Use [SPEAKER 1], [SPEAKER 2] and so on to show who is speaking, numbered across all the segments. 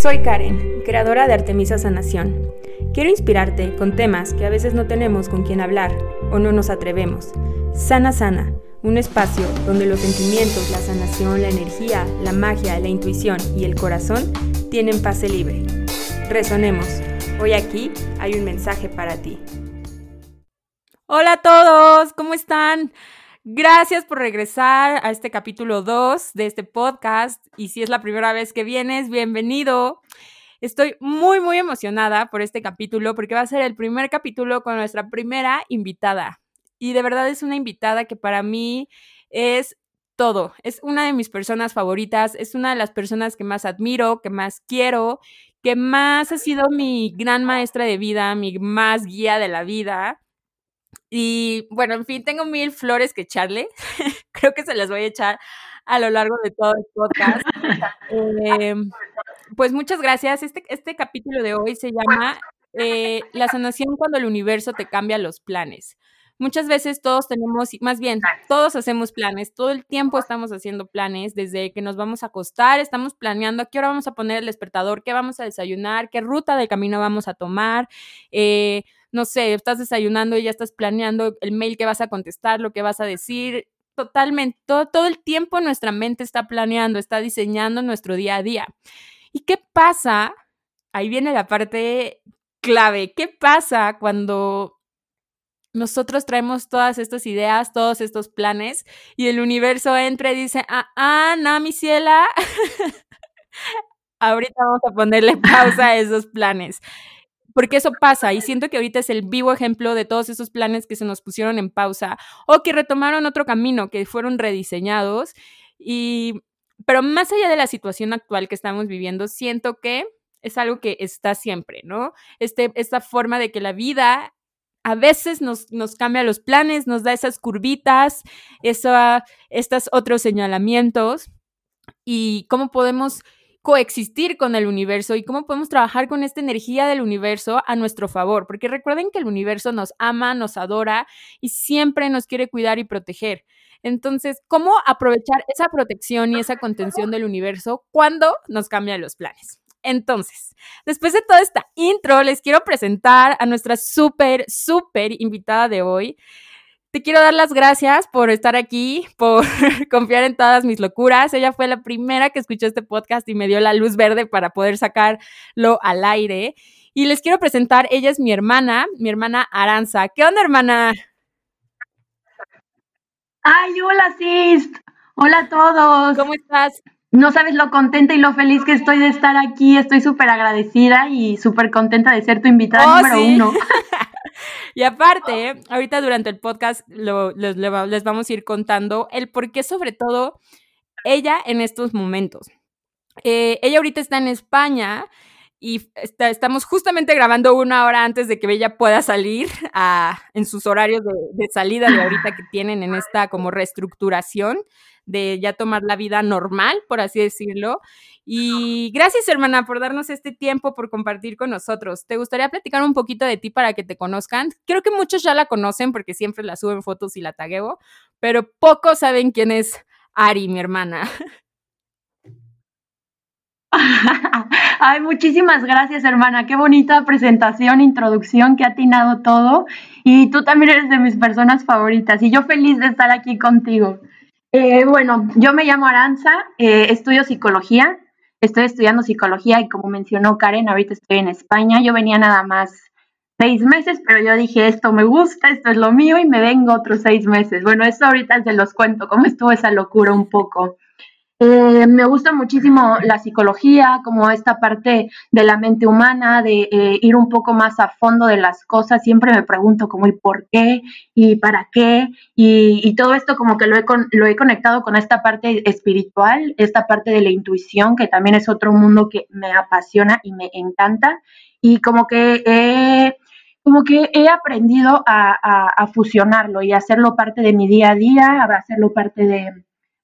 [SPEAKER 1] Soy Karen, creadora de Artemisa Sanación. Quiero inspirarte con temas que a veces no tenemos con quien hablar o no nos atrevemos. Sana Sana, un espacio donde los sentimientos, la sanación, la energía, la magia, la intuición y el corazón tienen pase libre. Resonemos. Hoy aquí hay un mensaje para ti. Hola a todos, ¿cómo están? Gracias por regresar a este capítulo 2 de este podcast y si es la primera vez que vienes, bienvenido. Estoy muy, muy emocionada por este capítulo porque va a ser el primer capítulo con nuestra primera invitada. Y de verdad es una invitada que para mí es todo. Es una de mis personas favoritas, es una de las personas que más admiro, que más quiero, que más ha sido mi gran maestra de vida, mi más guía de la vida. Y bueno, en fin, tengo mil flores que echarle. Creo que se las voy a echar a lo largo de todo el podcast. Em, pues muchas gracias. Este, este capítulo de hoy se llama eh, La sanación cuando el universo te cambia los planes. Muchas veces todos tenemos, más bien, todos hacemos planes, todo el tiempo estamos haciendo planes, desde que nos vamos a acostar, estamos planeando a qué hora vamos a poner el despertador, qué vamos a desayunar, qué ruta de camino vamos a tomar. Eh, no sé, estás desayunando y ya estás planeando el mail que vas a contestar, lo que vas a decir. Totalmente, todo, todo el tiempo nuestra mente está planeando, está diseñando nuestro día a día. ¿Y qué pasa? Ahí viene la parte clave. ¿Qué pasa cuando nosotros traemos todas estas ideas, todos estos planes y el universo entra y dice, ah, ah, no, mi ciela, ahorita vamos a ponerle pausa a esos planes porque eso pasa y siento que ahorita es el vivo ejemplo de todos esos planes que se nos pusieron en pausa o que retomaron otro camino, que fueron rediseñados y pero más allá de la situación actual que estamos viviendo, siento que es algo que está siempre, ¿no? Este, esta forma de que la vida a veces nos, nos cambia los planes, nos da esas curvitas, estos otros señalamientos y cómo podemos coexistir con el universo y cómo podemos trabajar con esta energía del universo a nuestro favor, porque recuerden que el universo nos ama, nos adora y siempre nos quiere cuidar y proteger. Entonces, ¿cómo aprovechar esa protección y esa contención del universo cuando nos cambian los planes? Entonces, después de toda esta intro, les quiero presentar a nuestra súper, súper invitada de hoy te quiero dar las gracias por estar aquí, por confiar en todas mis locuras. Ella fue la primera que escuchó este podcast y me dio la luz verde para poder sacarlo al aire. Y les quiero presentar, ella es mi hermana, mi hermana Aranza. ¿Qué onda, hermana?
[SPEAKER 2] Ay, hola, Sis. Hola a todos.
[SPEAKER 1] ¿Cómo estás?
[SPEAKER 2] No sabes lo contenta y lo feliz que estoy de estar aquí. Estoy súper agradecida y súper contenta de ser tu invitada oh, número uno.
[SPEAKER 1] y aparte, ahorita durante el podcast les, vamos a ir contando el por qué, sobre todo, ella en estos momentos. Eh, ella ahorita está en España y estamos justamente grabando una hora antes de que ella pueda salir en sus horarios de, de, salida de ahorita que tienen en esta como reestructuración de ya tomar la vida normal, por así decirlo. Y gracias, hermana, por darnos este tiempo, por compartir con nosotros. ¿Te gustaría platicar un poquito de ti para que te conozcan? Creo que muchos ya la conocen porque siempre la suben fotos y la tagueo, pero pocos saben quién es Ari, mi hermana.
[SPEAKER 2] Ay, muchísimas gracias, hermana. Qué bonita presentación, introducción, que ha atinado todo. Y tú también eres de mis personas favoritas. Y yo feliz de estar aquí contigo. Eh, bueno, yo me llamo Aranza, eh, estudio psicología, estoy estudiando psicología y como mencionó Karen, ahorita estoy en España. Yo venía nada más seis meses, pero yo dije, esto me gusta, esto es lo mío y me vengo otros seis meses. Bueno, esto ahorita se los cuento, cómo estuvo esa locura un poco. Eh, me gusta muchísimo la psicología, como esta parte de la mente humana, de eh, ir un poco más a fondo de las cosas. Siempre me pregunto cómo y por qué y para qué. Y, todo esto como que lo he, lo he conectado con esta parte espiritual, esta parte de la intuición, que también es otro mundo que me apasiona y me encanta. Y como que he como que he aprendido a, a fusionarlo y hacerlo parte de mi día a día, a hacerlo parte de,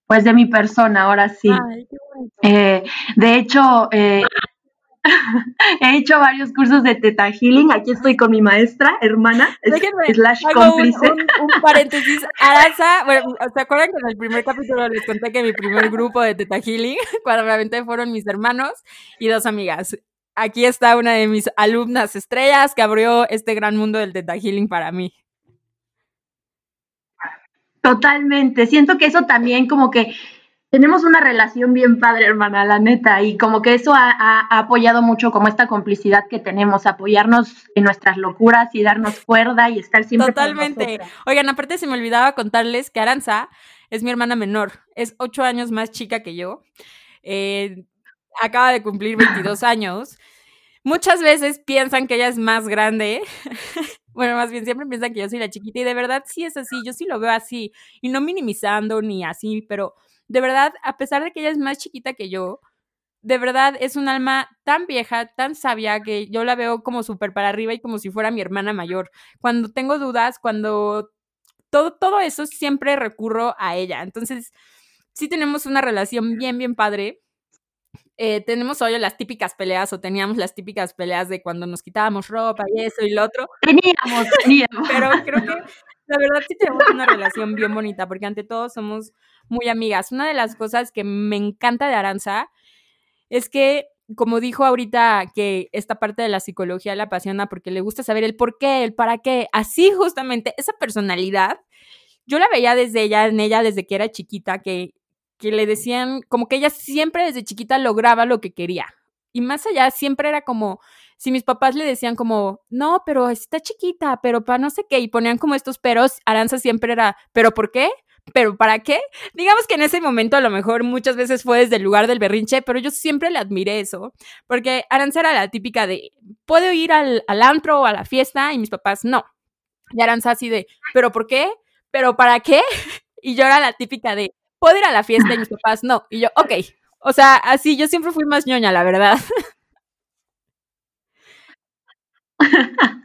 [SPEAKER 2] pues de mi persona, ahora sí. Eh, de hecho, eh, he hecho varios cursos de Teta Healing. Aquí estoy con mi maestra, hermana,
[SPEAKER 1] Déjenme, slash cómplice. Un, un, paréntesis. Aranza, bueno, ¿se acuerdan que en el primer capítulo les conté que mi primer grupo de Teta Healing, cuando me aventé, fueron mis hermanos y dos amigas? Aquí está una de mis alumnas estrellas que abrió este gran mundo del Teta Healing para mí.
[SPEAKER 2] Totalmente. Siento que eso también como que tenemos una relación bien padre, hermana, la neta, y como que eso ha, apoyado mucho como esta complicidad que tenemos, apoyarnos en nuestras locuras y darnos cuerda y estar siempre.
[SPEAKER 1] Totalmente. Oigan, aparte se me olvidaba contarles que Aranza es mi hermana menor, es ocho años más chica que yo, eh, acaba de cumplir 22 años. Muchas veces piensan que ella es más grande. bueno, más bien siempre piensan que yo soy la chiquita y de verdad sí es así, yo sí lo veo así y no minimizando ni así, pero de verdad, a pesar de que ella es más chiquita que yo, de verdad es un alma tan vieja, tan sabia, que yo la veo como súper para arriba y como si fuera mi hermana mayor. Cuando tengo dudas, cuando todo, todo eso, siempre recurro a ella. Entonces, sí tenemos una relación bien, bien padre. Eh, tenemos hoy las típicas peleas o teníamos las típicas peleas de cuando nos quitábamos ropa y eso y lo otro.
[SPEAKER 2] Teníamos, teníamos.
[SPEAKER 1] Pero creo que la verdad sí tenemos una relación bien bonita porque ante todo somos muy amigas. Una de las cosas que me encanta de Aranza es que, como dijo ahorita, que esta parte de la psicología la apasiona porque le gusta saber el por qué, el para qué. Así justamente, esa personalidad, yo la veía desde ella, en ella, desde que era chiquita, que, que le decían, como que ella siempre desde chiquita lograba lo que quería. Y más allá, siempre era como, si mis papás le decían como, no, pero está chiquita, pero para no sé qué, y ponían como estos peros, Aranza siempre era, ¿pero por qué? pero ¿para qué? Digamos que en ese momento a lo mejor muchas veces fue desde el lugar del berrinche, pero yo siempre le admiré eso, porque Aranza era la típica de, puedo ir al, al antro o a la fiesta y mis papás no. Y Aranza así de, ¿pero por qué? ¿Pero para qué? Y yo era la típica de, puedo ir a la fiesta y mis papás no. Y yo, ok. O sea, así yo siempre fui más ñoña, la verdad.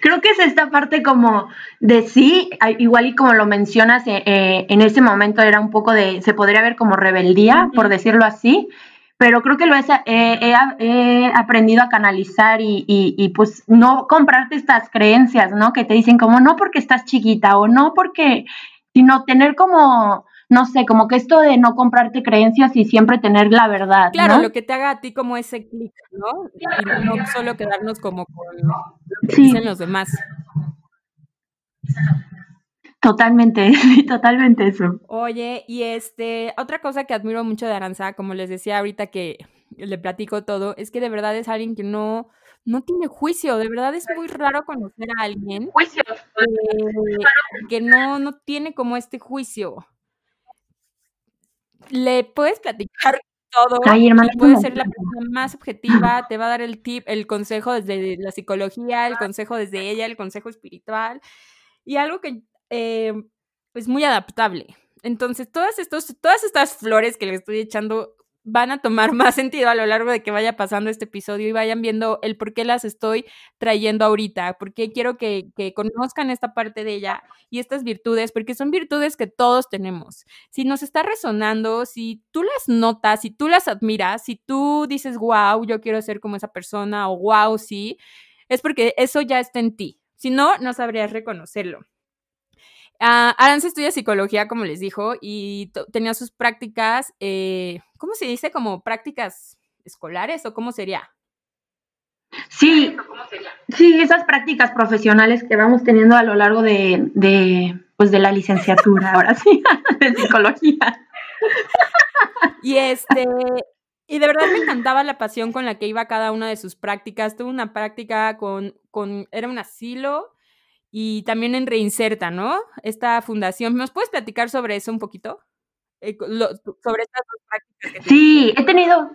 [SPEAKER 2] Creo que es esta parte como de sí, igual y como lo mencionas, eh, eh, en ese momento era un poco de, se podría ver como rebeldía, por decirlo así, pero creo que lo he, aprendido a canalizar y, y, pues no comprarte estas creencias, ¿no? Que te dicen como no porque estás chiquita o no porque, sino tener como no sé, como que esto de no comprarte creencias y siempre tener la verdad.
[SPEAKER 1] Claro, lo que te haga a ti como ese clic, ¿no? Y no solo quedarnos como con lo que dicen los demás.
[SPEAKER 2] Totalmente, totalmente eso.
[SPEAKER 1] Oye, y este, otra cosa que admiro mucho de Aranza, como les decía ahorita que le platico todo, es que de verdad es alguien que no, no tiene juicio, de verdad es muy raro conocer a alguien
[SPEAKER 2] juicio.
[SPEAKER 1] que no, no tiene como este juicio le puedes platicar todo, puede ser la persona más objetiva, te va a dar el tip, el consejo desde la psicología, el consejo desde ella, el consejo espiritual y algo que eh, es muy adaptable. Entonces, todas, estos, todas estas flores que le estoy echando van a tomar más sentido a lo largo de que vaya pasando este episodio y vayan viendo el por qué las estoy trayendo ahorita, porque quiero que, que, conozcan esta parte de ella y estas virtudes, porque son virtudes que todos tenemos. Si nos está resonando, si tú las notas, si tú las admiras, si tú dices, wow, yo quiero ser como esa persona o wow, sí, es porque eso ya está en ti. Si no, no sabrías reconocerlo. Uh, Aranza estudia psicología, como les dijo, y tenía sus prácticas, eh, ¿cómo se dice? Como prácticas escolares o cómo sería?
[SPEAKER 2] Sí, sí, esas prácticas profesionales que vamos teniendo a lo largo de, de pues de la licenciatura, ahora sí, de psicología.
[SPEAKER 1] Y este, y de verdad me encantaba la pasión con la que iba cada una de sus prácticas. Tuve una práctica con, con era un asilo y también en Reinserta, ¿no? Esta fundación. ¿Nos puedes platicar sobre eso un poquito? Eh, sobre estas dos prácticas.
[SPEAKER 2] sí, he tenido...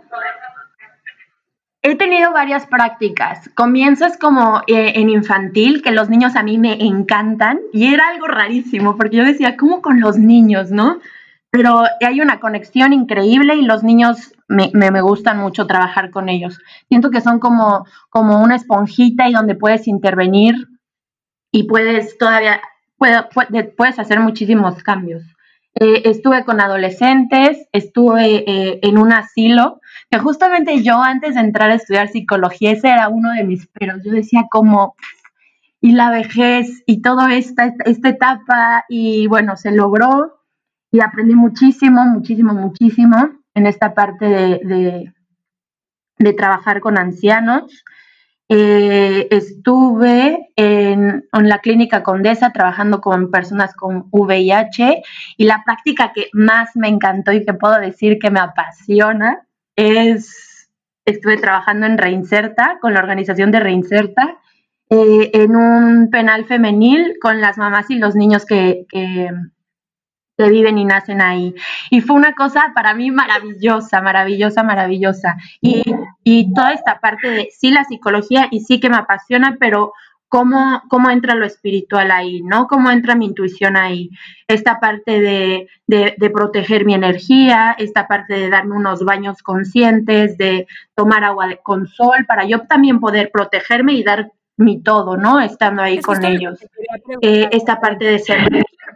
[SPEAKER 2] He tenido varias prácticas. Comienzas como eh, en infantil, que los niños a mí me encantan, y era algo rarísimo, porque yo decía, ¿cómo con los niños, no? Pero hay una conexión increíble y los niños me, me, me, gustan mucho trabajar con ellos. Siento que son como, como una esponjita y donde puedes intervenir y puedes todavía, puedes hacer muchísimos cambios. Eh, estuve con adolescentes, estuve eh, en un asilo, que justamente yo antes de entrar a estudiar psicología, ese era uno de mis peros. Yo decía como, y la vejez y toda esta, esta etapa, y bueno, se logró y aprendí muchísimo, muchísimo, muchísimo en esta parte de, de trabajar con ancianos. Eh, estuve en, la clínica Condesa trabajando con personas con VIH y la práctica que más me encantó y que puedo decir que me apasiona es, estuve trabajando en Reinserta, con la organización de Reinserta, eh, en un penal femenil con las mamás y los niños que, que que viven y nacen ahí. Y fue una cosa para mí maravillosa, maravillosa, maravillosa. Y, y toda esta parte de, sí, la psicología y sí que me apasiona, pero cómo, cómo entra lo espiritual ahí, ¿no? Cómo entra mi intuición ahí. Esta parte de, de, de, proteger mi energía, esta parte de darme unos baños conscientes, de tomar agua de, con sol, para yo también poder protegerme y dar mi todo, ¿no? Estando ahí con ellos. Eh, esta parte de ser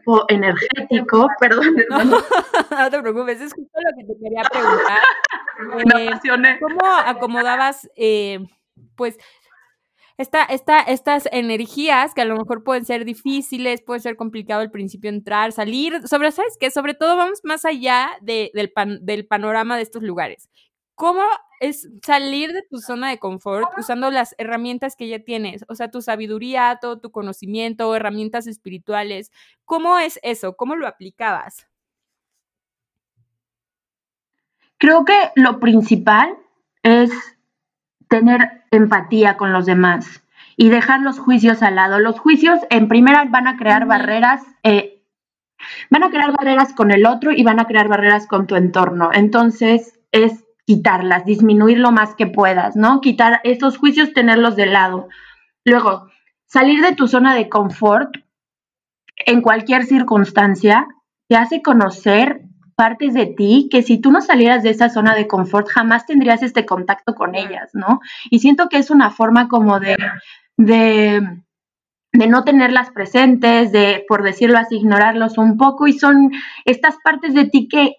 [SPEAKER 2] cuerpo energético, perdón.
[SPEAKER 1] No, te preocupes, es justo lo que te quería preguntar. Eh, ¿Cómo acomodabas, eh, pues, esta, esta, estas energías que a lo mejor pueden ser difíciles, puede ser complicado al principio entrar, salir, sobre, ¿sabes qué? Sobre todo vamos más allá de, del, pan, del panorama de estos lugares. ¿Cómo es salir de tu zona de confort usando las herramientas que ya tienes? O sea, tu sabiduría, todo tu conocimiento, herramientas espirituales. ¿Cómo es eso? ¿Cómo lo aplicabas?
[SPEAKER 2] Creo que lo principal es tener empatía con los demás y dejar los juicios al lado. Los juicios en primera van a crear barreras, eh, van a crear barreras con el otro y van a crear barreras con tu entorno. Entonces es quitarlas, disminuir lo más que puedas, ¿no? Quitar esos juicios, tenerlos de lado. Luego, salir de tu zona de confort en cualquier circunstancia te hace conocer partes de ti que si tú no salieras de esa zona de confort jamás tendrías este contacto con ellas, ¿no? Y siento que es una forma como de, de, de no tenerlas presentes, de, por decirlo así, ignorarlos un poco y son estas partes de ti que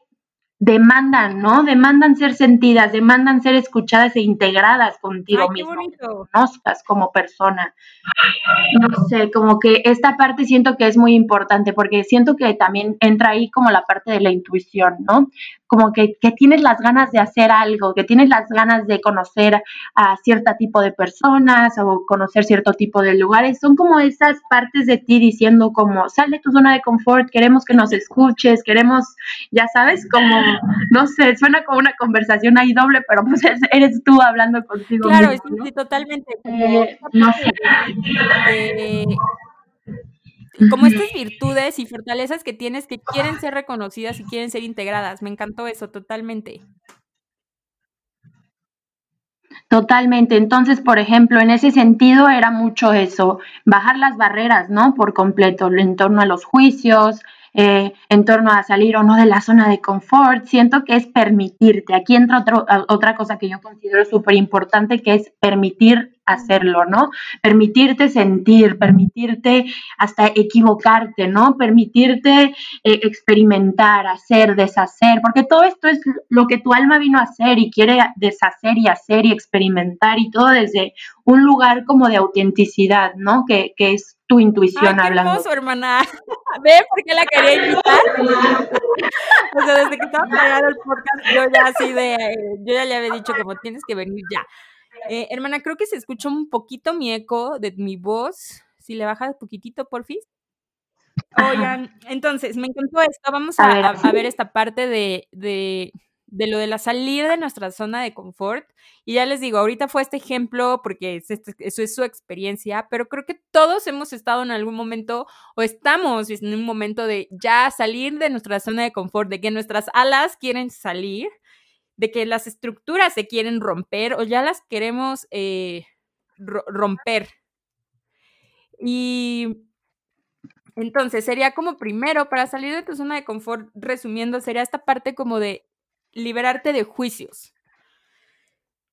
[SPEAKER 2] demandan, ¿no? Demandan ser sentidas, demandan ser escuchadas e integradas contigo Ay, mismo, conozcas como persona. No sé, como que esta parte siento que es muy importante porque siento que también entra ahí como la parte de la intuición, ¿no? Como que, que tienes las ganas de hacer algo, que tienes las ganas de conocer a cierto tipo de personas o conocer cierto tipo de lugares. Son como esas partes de ti diciendo como, sal de tu zona de confort, queremos que nos escuches, queremos, ya sabes, como no sé, suena como una conversación ahí doble, pero pues eres tú hablando contigo.
[SPEAKER 1] Claro, sí, totalmente. Eh, no sé. Eh, como estas virtudes y fortalezas que tienes que quieren ser reconocidas y quieren ser integradas. Me encantó eso, totalmente.
[SPEAKER 2] Totalmente. Entonces, por ejemplo, en ese sentido era mucho eso, bajar las barreras, ¿no? Por completo, en torno a los juicios, eh, en torno a salir o no de la zona de confort, siento que es permitirte. Aquí entra otra cosa que yo considero súper importante, que es permitir hacerlo, ¿no? Permitirte sentir, permitirte hasta equivocarte, ¿no? Permitirte eh, experimentar, hacer, deshacer, porque todo esto es lo que tu alma vino a hacer y quiere deshacer y hacer y experimentar y todo desde un lugar como de autenticidad, ¿no? Que, que es tu intuición
[SPEAKER 1] Ay, qué
[SPEAKER 2] hablando.
[SPEAKER 1] Hermoso, hermana. ¿Ve por qué la quería invitar? o sea, desde que estaba pagando el podcast, yo ya así de, yo ya le había dicho como tienes que venir ya. Eh, hermana, creo que se escucha un poquito mi eco de mi voz. Si le bajas un poquitito, porfis. Oigan, entonces, me encantó esto. Vamos a, a, ver esta parte de, de, de, lo de la salir de nuestra zona de confort. Y ya les digo, ahorita fue este ejemplo porque es este, eso es su experiencia, pero creo que todos hemos estado en algún momento o estamos en un momento de ya salir de nuestra zona de confort, de que nuestras alas quieren salir de que las estructuras se quieren romper o ya las queremos eh, romper. Y entonces sería como primero, para salir de tu zona de confort, resumiendo, sería esta parte como de liberarte de juicios.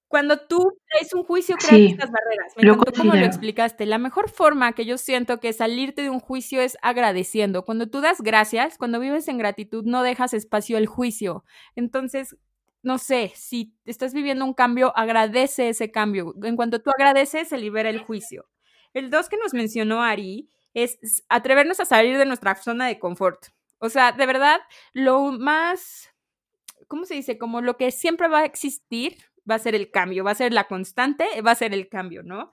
[SPEAKER 1] Cuando tú traes un juicio, creas estas barreras. Me encantó cómo lo explicaste. La mejor forma que yo siento que salirte de un juicio es agradeciendo. Cuando tú das gracias, cuando vives en gratitud, no dejas espacio al juicio. Entonces, no sé, si estás viviendo un cambio, agradece ese cambio. En cuanto tú agradeces, se libera el juicio. El dos que nos mencionó Ari es atrevernos a salir de nuestra zona de confort. O sea, de verdad, lo más, ¿cómo se dice? Como lo que siempre va a existir va a ser el cambio, va a ser la constante, va a ser el cambio, ¿no?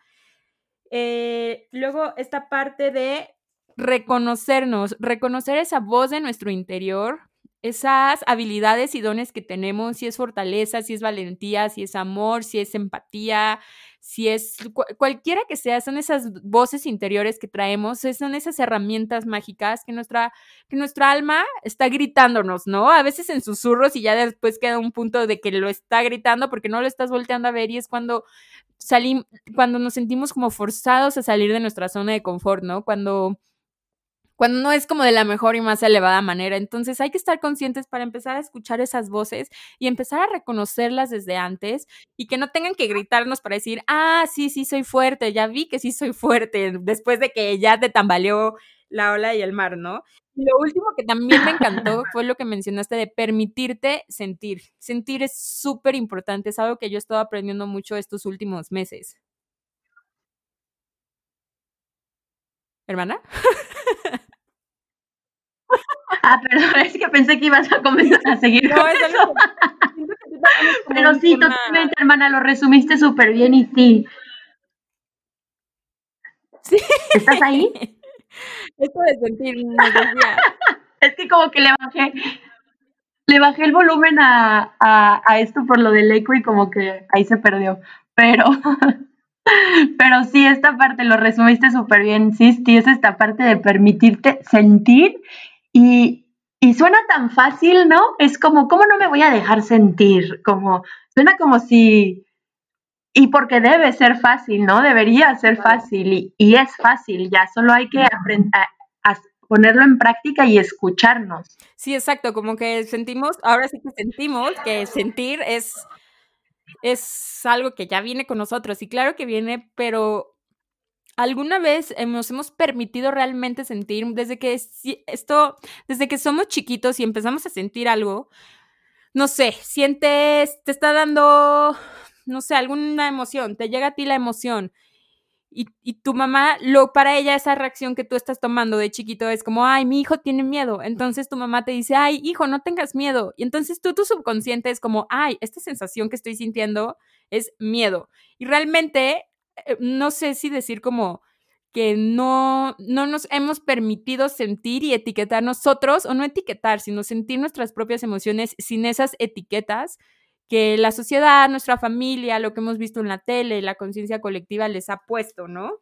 [SPEAKER 1] Eh, luego, esta parte de reconocernos, reconocer esa voz de nuestro interior, esas habilidades y dones que tenemos, si es fortaleza, si es valentía, si es amor, si es empatía, si es cualquiera que sea, son esas voces interiores que traemos, son esas herramientas mágicas que nuestra, que nuestra alma está gritándonos, ¿no? A veces en susurros y ya después queda un punto de que lo está gritando porque no lo estás volteando a ver y es cuando salimos, cuando nos sentimos como forzados a salir de nuestra zona de confort, ¿no? Cuando cuando no es como de la mejor y más elevada manera. Entonces hay que estar conscientes para empezar a escuchar esas voces y empezar a reconocerlas desde antes y que no tengan que gritarnos para decir, ah, sí, sí, soy fuerte, ya vi que sí soy fuerte, después de que ya te tambaleó la ola y el mar, ¿no? Y lo último que también me encantó fue lo que mencionaste de permitirte sentir. Sentir es súper importante, es algo que yo he estado aprendiendo mucho estos últimos meses. ¿Hermana?
[SPEAKER 2] Ah, perdón, es que pensé que ibas a comenzar a seguir. No, eso. Pero sí, totalmente, hermana, lo resumiste súper bien y sí.
[SPEAKER 1] Sí.
[SPEAKER 2] ¿Estás ahí?
[SPEAKER 1] Esto de sentir,
[SPEAKER 2] es que como que le bajé, le bajé el volumen a, a, a esto por lo del eco y como que ahí se perdió. Pero, pero sí, esta parte lo resumiste súper bien, sí, sí, es esta parte de permitirte sentir y, y suena tan fácil, ¿no? Es como, ¿cómo no me voy a dejar sentir? Como, suena como si, y porque debe ser fácil, ¿no? Debería ser fácil y, y es fácil, ya solo hay que aprender a, ponerlo en práctica y escucharnos.
[SPEAKER 1] Sí, exacto, como que sentimos, ahora sí que sentimos que sentir es, es algo que ya viene con nosotros y claro que viene, pero ¿Alguna vez nos hemos permitido realmente sentir desde que esto, desde que somos chiquitos y empezamos a sentir algo? No sé, sientes, te está dando, no sé, alguna emoción, te llega a ti la emoción y, y, tu mamá, lo, para ella esa reacción que tú estás tomando de chiquito es como, ay, mi hijo tiene miedo. Entonces tu mamá te dice, ay, hijo, no tengas miedo. Y entonces tú, tu subconsciente es como, ay, esta sensación que estoy sintiendo es miedo. Y realmente no sé si decir como que no, no nos hemos permitido sentir y etiquetar nosotros, o no etiquetar, sino sentir nuestras propias emociones sin esas etiquetas que la sociedad, nuestra familia, lo que hemos visto en la tele, la conciencia colectiva les ha puesto, ¿no?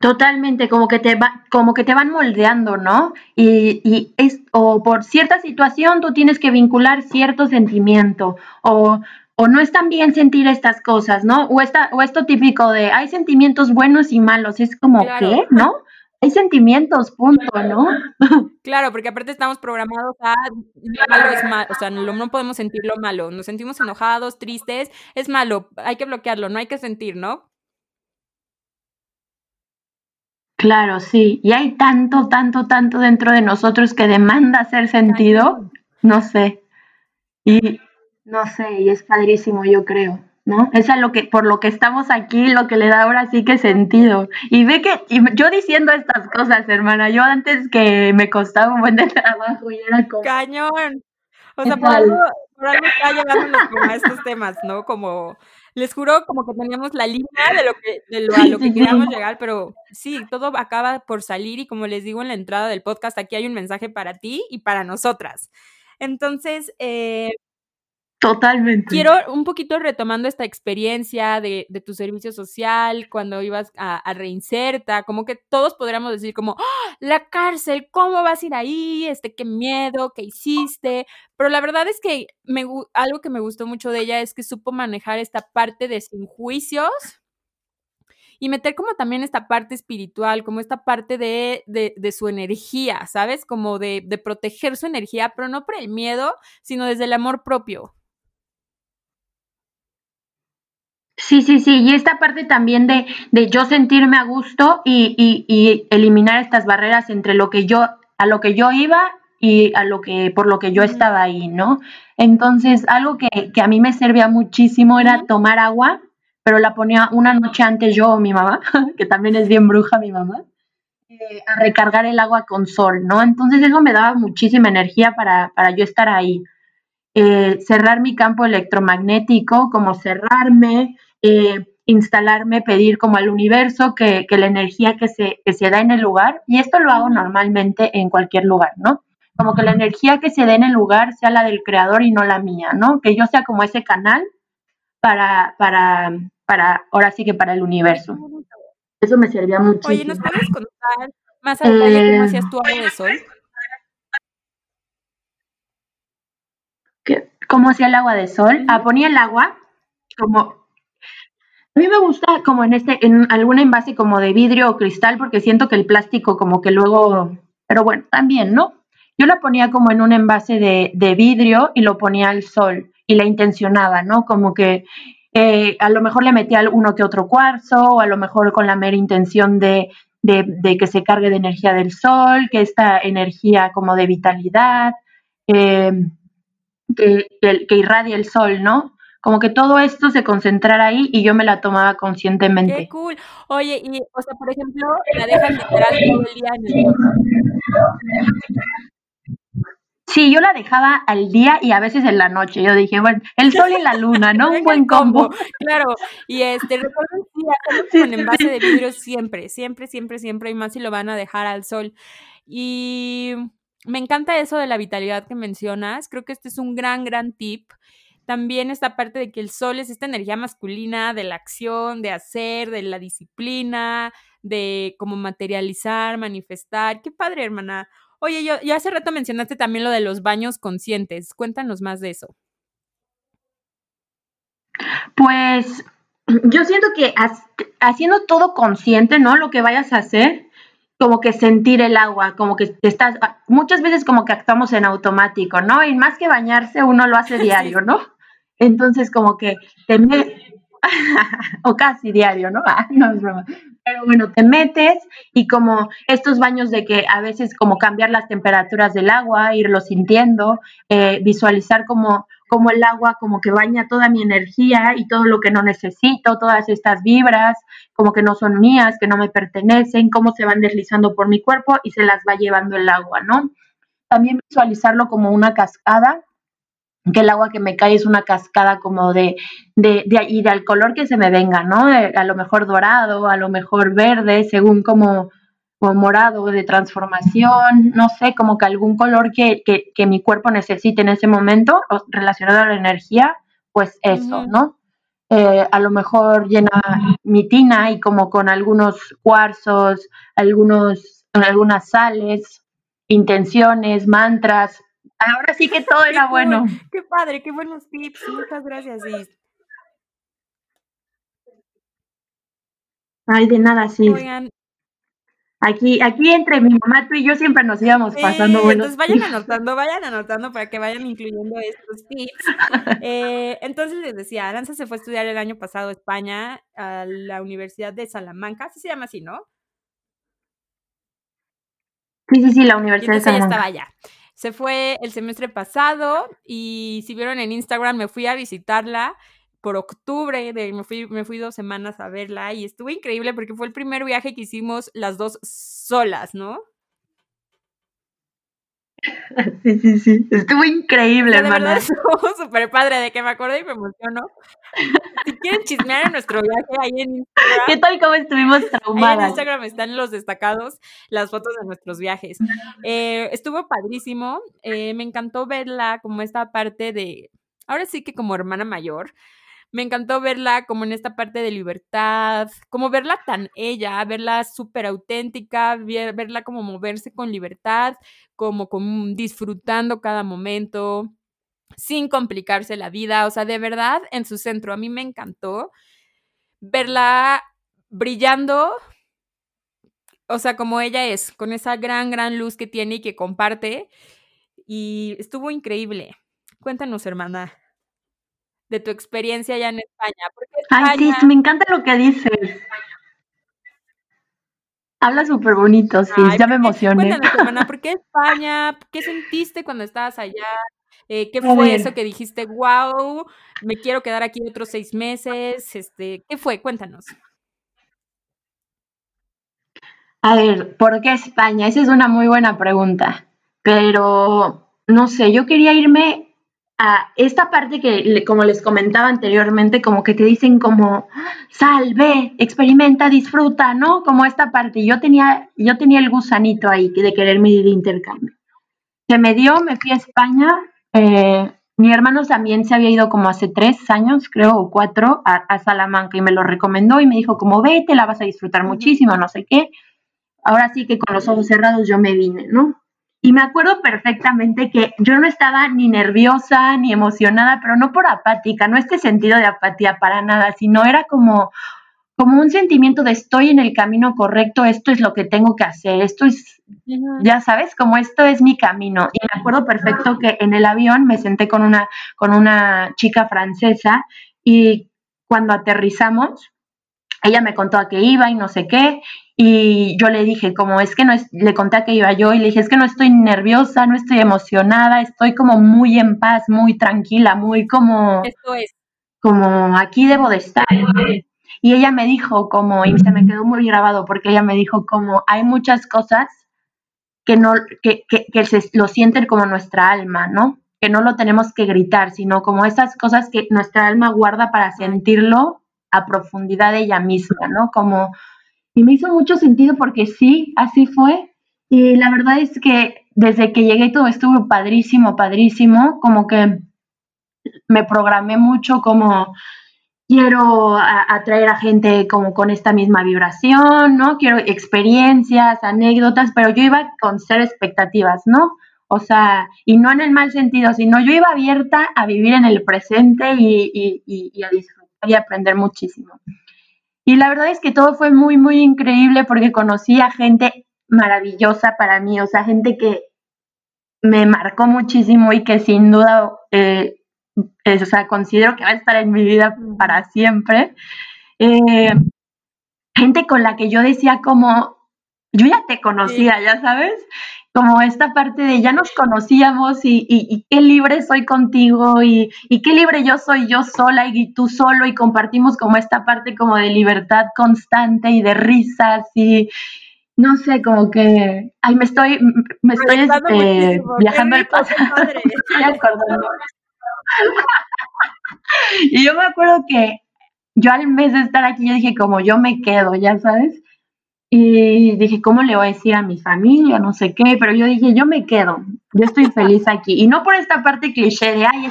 [SPEAKER 2] Totalmente, como que te va, como que te van moldeando, ¿no? Y, y, es, o por cierta situación tú tienes que vincular cierto sentimiento, o o no es tan bien sentir estas cosas, ¿no? O, esta, o esto típico de hay sentimientos buenos y malos, es como, ¿qué? ¿No? Hay sentimientos, punto, ¿no?
[SPEAKER 1] Claro, porque aparte estamos programados a lo malo es malo, o sea, no, no podemos sentir lo malo, nos sentimos enojados, tristes, es malo, hay que bloquearlo, no hay que sentir, ¿no?
[SPEAKER 2] Claro, sí, y hay tanto, tanto, tanto dentro de nosotros que demanda ser sentido, no sé. Y, no sé, y es padrísimo, yo creo, ¿no? Es a lo que, por lo que estamos aquí, lo que le da ahora sí que sentido. Y ve que, yo diciendo estas cosas, hermana, yo antes que me costaba un buen de trabajo y era como...
[SPEAKER 1] Cañón. O sea, por algo, por algo está llevándonos como a estos temas, ¿no? Como, les juro como que teníamos la línea de lo que, de lo, a lo que queríamos llegar, pero sí, todo acaba por salir y como les digo en la entrada del podcast, aquí hay un mensaje para ti y para nosotras. Entonces, eh,
[SPEAKER 2] Totalmente.
[SPEAKER 1] Quiero un poquito retomando esta experiencia de, tu servicio social, cuando ibas a, Reinserta, como que todos podríamos decir como, ¡Ah! la cárcel, ¿cómo vas a ir ahí? Este, qué miedo, qué hiciste. Pero la verdad es que me, algo que me gustó mucho de ella es que supo manejar esta parte de sin juicios y meter como también esta parte espiritual, como esta parte de, de, su energía, ¿sabes? Como de, de proteger su energía, pero no por el miedo, sino desde el amor propio.
[SPEAKER 2] Sí, sí, sí, y esta parte también de, de yo sentirme a gusto y, y, y, eliminar estas barreras entre lo que yo, a lo que yo iba y a lo que, por lo que yo estaba ahí, ¿no? Entonces, algo que, que a mí me servía muchísimo era tomar agua, pero la ponía una noche antes yo o mi mamá, que también es bien bruja mi mamá, eh, a recargar el agua con sol, ¿no? Entonces eso me daba muchísima energía para, para yo estar ahí. Eh, cerrar mi campo electromagnético, como cerrarme, eh, instalarme, pedir como al universo que, que la energía que se, que se da en el lugar, y esto lo hago normalmente en cualquier lugar, ¿no? Como que la energía que se dé en el lugar sea la del creador y no la mía, ¿no? Que yo sea como ese canal para, para, para, ahora sí que para el universo. Eso me servía mucho.
[SPEAKER 1] Oye, ¿nos puedes contar más a detalle cómo hacías tu agua de sol?
[SPEAKER 2] ¿Cómo hacía el agua de sol? Ah, ponía el agua como a mí me gusta como en este, en algún envase como de vidrio o cristal, porque siento que el plástico como que luego, pero bueno, también, ¿no? Yo la ponía como en un envase de, de vidrio y lo ponía al sol y la intencionaba, ¿no? Como que eh, a lo mejor le metía uno que otro cuarzo, o a lo mejor con la mera intención de, de, de que se cargue de energía del sol, que esta energía como de vitalidad, eh, que, que, que irradie el sol, ¿no? Como que todo esto se concentrara ahí y yo me la tomaba conscientemente.
[SPEAKER 1] Qué cool. Oye, y, o sea, por ejemplo, la dejas literal todo el día en el.
[SPEAKER 2] Sí, yo la dejaba al día y a veces en la noche. Yo dije, bueno, el sol y la luna, ¿no? Un buen combo.
[SPEAKER 1] Claro, y este, recuerdo sí, sí, con envase de vidrio siempre, siempre, siempre, siempre, y más si lo van a dejar al sol. Y me encanta eso de la vitalidad que mencionas. Creo que este es un gran, gran tip también esta parte de que el sol es esta energía masculina de la acción, de hacer, de la disciplina, de como materializar, manifestar. Qué padre, hermana. Oye, yo, ya hace rato mencionaste también lo de los baños conscientes. Cuéntanos más de eso.
[SPEAKER 2] Pues yo siento que haciendo todo consciente, ¿no? Lo que vayas a hacer, como que sentir el agua, como que estás, muchas veces como que actuamos en automático, ¿no? Y más que bañarse, uno lo hace diario, ¿no? Entonces como que te metes, o casi diario, ¿no? Ah, no es broma. Pero bueno, te metes y como estos baños de que a veces como cambiar las temperaturas del agua, irlo sintiendo, eh, visualizar como, como el agua como que baña toda mi energía y todo lo que no necesito, todas estas vibras, como que no son mías, que no me pertenecen, cómo se van deslizando por mi cuerpo y se las va llevando el agua, ¿no? También visualizarlo como una cascada que el agua que me cae es una cascada como de, de, de y del color que se me venga, ¿no? a lo mejor dorado, a lo mejor verde, según como, como morado de transformación, no sé, como que algún color que, que, que, mi cuerpo necesite en ese momento relacionado a la energía, pues eso. ¿no? Eh, a lo mejor llena mi tina y como con algunos cuarzos, algunos, algunas sales, intenciones, mantras, Ahora sí que todo era bueno.
[SPEAKER 1] Qué padre, qué buenos tips. Muchas gracias, Is.
[SPEAKER 2] Ay, de nada, sí. Oigan. Aquí, aquí entre mi mamá, tú y yo siempre nos íbamos pasando
[SPEAKER 1] eh, buenos Entonces vayan tips. anotando, vayan anotando para que vayan incluyendo estos tips. eh, entonces les decía, Aranza se fue a estudiar el año pasado a España, a la Universidad de Salamanca, así se llama así, ¿no?
[SPEAKER 2] Sí, sí, sí, la Universidad
[SPEAKER 1] y
[SPEAKER 2] de Salamanca.
[SPEAKER 1] estaba allá. Se fue el semestre pasado y si vieron en Instagram me fui a visitarla por octubre, de, me, fui, me fui dos semanas a verla y estuvo increíble porque fue el primer viaje que hicimos las dos solas, ¿no?
[SPEAKER 2] Sí, sí, sí. Estuvo increíble,
[SPEAKER 1] o sea, de
[SPEAKER 2] hermana.
[SPEAKER 1] verdad estuvo súper padre de que me acordé y me emocionó. Si quieren chismear en nuestro viaje ahí en Instagram.
[SPEAKER 2] ¿Qué tal cómo estuvimos traumadas?
[SPEAKER 1] Ahí en Instagram están los destacados, las fotos de nuestros viajes. Eh, estuvo padrísimo. Eh, me encantó verla como esta parte de. Ahora sí que como hermana mayor. Me encantó verla como en esta parte de libertad, como verla tan ella, verla súper auténtica, ver, verla como moverse con libertad, como, como disfrutando cada momento, sin complicarse la vida, o sea, de verdad en su centro. A mí me encantó verla brillando, o sea, como ella es, con esa gran, gran luz que tiene y que comparte. Y estuvo increíble. Cuéntanos, hermana de tu experiencia allá en España.
[SPEAKER 2] Ay, sí, me encanta lo que dices. Habla súper bonito, sí, ya me emocioné.
[SPEAKER 1] Cuéntanos, hermana, ¿por qué España? ¿Qué sentiste cuando estabas allá? Eh, ¿Qué fue eso que dijiste, wow, me quiero quedar aquí otros seis meses? Este, ¿Qué fue? Cuéntanos.
[SPEAKER 2] A ver, ¿por qué España? Esa es una muy buena pregunta, pero no sé, yo quería irme a esta parte que, como les comentaba anteriormente, como que te dicen como, sal, ve, experimenta, disfruta, ¿no? Como esta parte. Yo tenía, yo tenía el gusanito ahí de quererme ir de intercambio. Se me dio, me fui a España. Eh, mi hermano también se había ido como hace tres años, creo, o cuatro, a, a, Salamanca y me lo recomendó y me dijo como, vete, la vas a disfrutar muchísimo, no sé qué ahora sí que con los ojos cerrados yo me vine, ¿no? Y me acuerdo perfectamente que yo no estaba ni nerviosa ni emocionada, pero no por apática, no este sentido de apatía para nada, sino era como, como un sentimiento de estoy en el camino correcto, esto es lo que tengo que hacer, esto es, ya sabes, como esto es mi camino. Y me acuerdo perfecto que en el avión me senté con una, con una chica francesa y cuando aterrizamos, ella me contó a qué iba y no sé qué, y yo le dije, como es que no es, le conté a qué iba yo y le dije, es que no estoy nerviosa, no estoy emocionada, estoy como muy en paz, muy tranquila, muy como...
[SPEAKER 1] Esto es.
[SPEAKER 2] Como aquí debo de estar. Y ella me dijo como, y se me quedó muy grabado porque ella me dijo como, hay muchas cosas que no, que, que, que se lo sienten como nuestra alma, ¿no? Que no lo tenemos que gritar, sino como esas cosas que nuestra alma guarda para sentirlo a profundidad de ella misma, ¿no? Como, y me hizo mucho sentido porque sí, así fue. Y la verdad es que desde que llegué todo estuvo padrísimo, padrísimo, como que me programé mucho como quiero atraer a gente como con esta misma vibración, ¿no? Quiero experiencias, anécdotas, pero yo iba con ser expectativas, ¿no? O sea, y no en el mal sentido, sino yo iba abierta a vivir en el presente y, y a disfrutar y aprender muchísimo. Y la verdad es que todo fue muy, muy increíble porque conocí a gente maravillosa para mí, o sea, gente que me marcó muchísimo y que sin duda, eh, o sea, considero que va a estar en mi vida para siempre. Eh, gente con la que yo decía como, yo ya te conocía, ya sabes, como esta parte de ya nos conocíamos y, qué libre soy contigo y, qué libre yo soy yo sola y, tú solo y compartimos como esta parte como de libertad constante y de risas y no sé, como que, ay, me estoy, me estoy este, viajando al pasado. y yo me acuerdo que yo al mes de estar aquí, yo dije como yo me quedo, ya sabes. Y dije, ¿cómo le voy a decir a mi familia? No sé qué, pero yo dije, yo me quedo, yo estoy feliz aquí. Y no por esta parte cliché de, ay,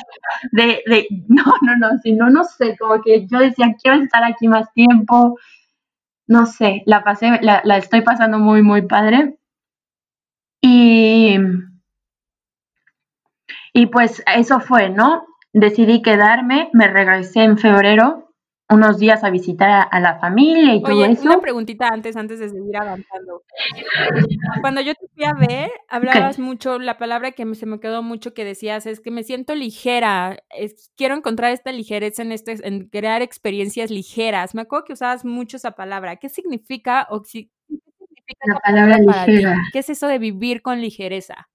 [SPEAKER 2] de, de, no, no, no, sino, no sé, como que yo decía, quiero estar aquí más tiempo. No sé, la pasé, la, la estoy pasando muy, muy padre. Y, y pues eso fue, ¿no? Decidí quedarme, me regresé en febrero unos días a visitar a, la familia y todo eso.
[SPEAKER 1] Una preguntita antes, antes de seguir avanzando. Cuando yo te fui a ver, hablabas mucho, la palabra que se me quedó mucho que decías es que me siento ligera, quiero encontrar esta ligereza en, este, en crear experiencias ligeras. Me acuerdo que usabas mucho esa palabra. ¿Qué significa, o, ¿qué significa
[SPEAKER 2] la palabra, ligera?
[SPEAKER 1] ¿Qué es eso de vivir con ligereza?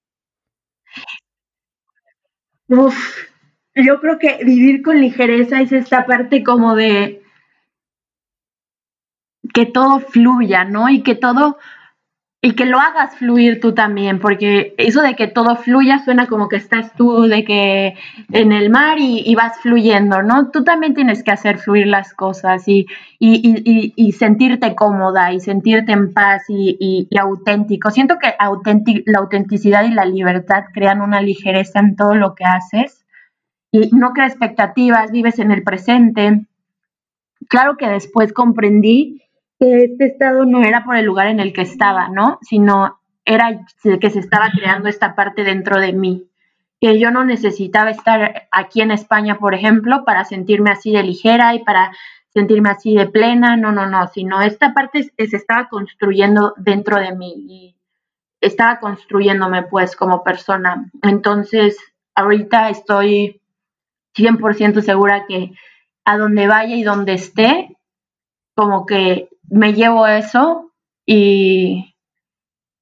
[SPEAKER 2] Uf, yo creo que vivir con ligereza es esta parte como de que todo fluya, ¿no? Y que todo, y que lo hagas fluir tú también, porque eso de que todo fluya suena como que estás tú de que en el mar y, vas fluyendo, ¿no? Tú también tienes que hacer fluir las cosas y, y, y sentirte cómoda y sentirte en paz y, auténtico. Siento que la autenticidad y la libertad crean una ligereza en todo lo que haces no crea expectativas, vives en el presente. Claro que después comprendí que este estado no era por el lugar en el que estaba, ¿no? Sino era que se estaba creando esta parte dentro de mí, que yo no necesitaba estar aquí en España, por ejemplo, para sentirme así de ligera y para sentirme así de plena, no, no, no, sino esta parte se estaba construyendo dentro de mí y estaba construyéndome pues como persona. Entonces, ahorita estoy 100% segura que a donde vaya y donde esté, como que me llevo eso y,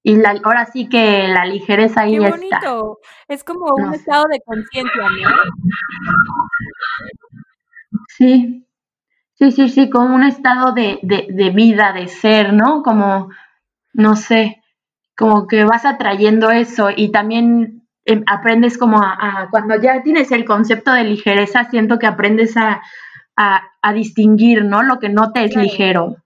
[SPEAKER 2] y la, ahora sí que la ligereza ahí
[SPEAKER 1] Qué bonito. Es como un estado de conciencia, ¿no?
[SPEAKER 2] Sí, sí, sí, sí, como un estado de, de, de vida, de ser, ¿no? Como, no sé, como que vas atrayendo eso y también Em, aprendes como a, cuando ya tienes el concepto de ligereza, siento que aprendes a, a, distinguir, ¿no? Lo que no te es ligero.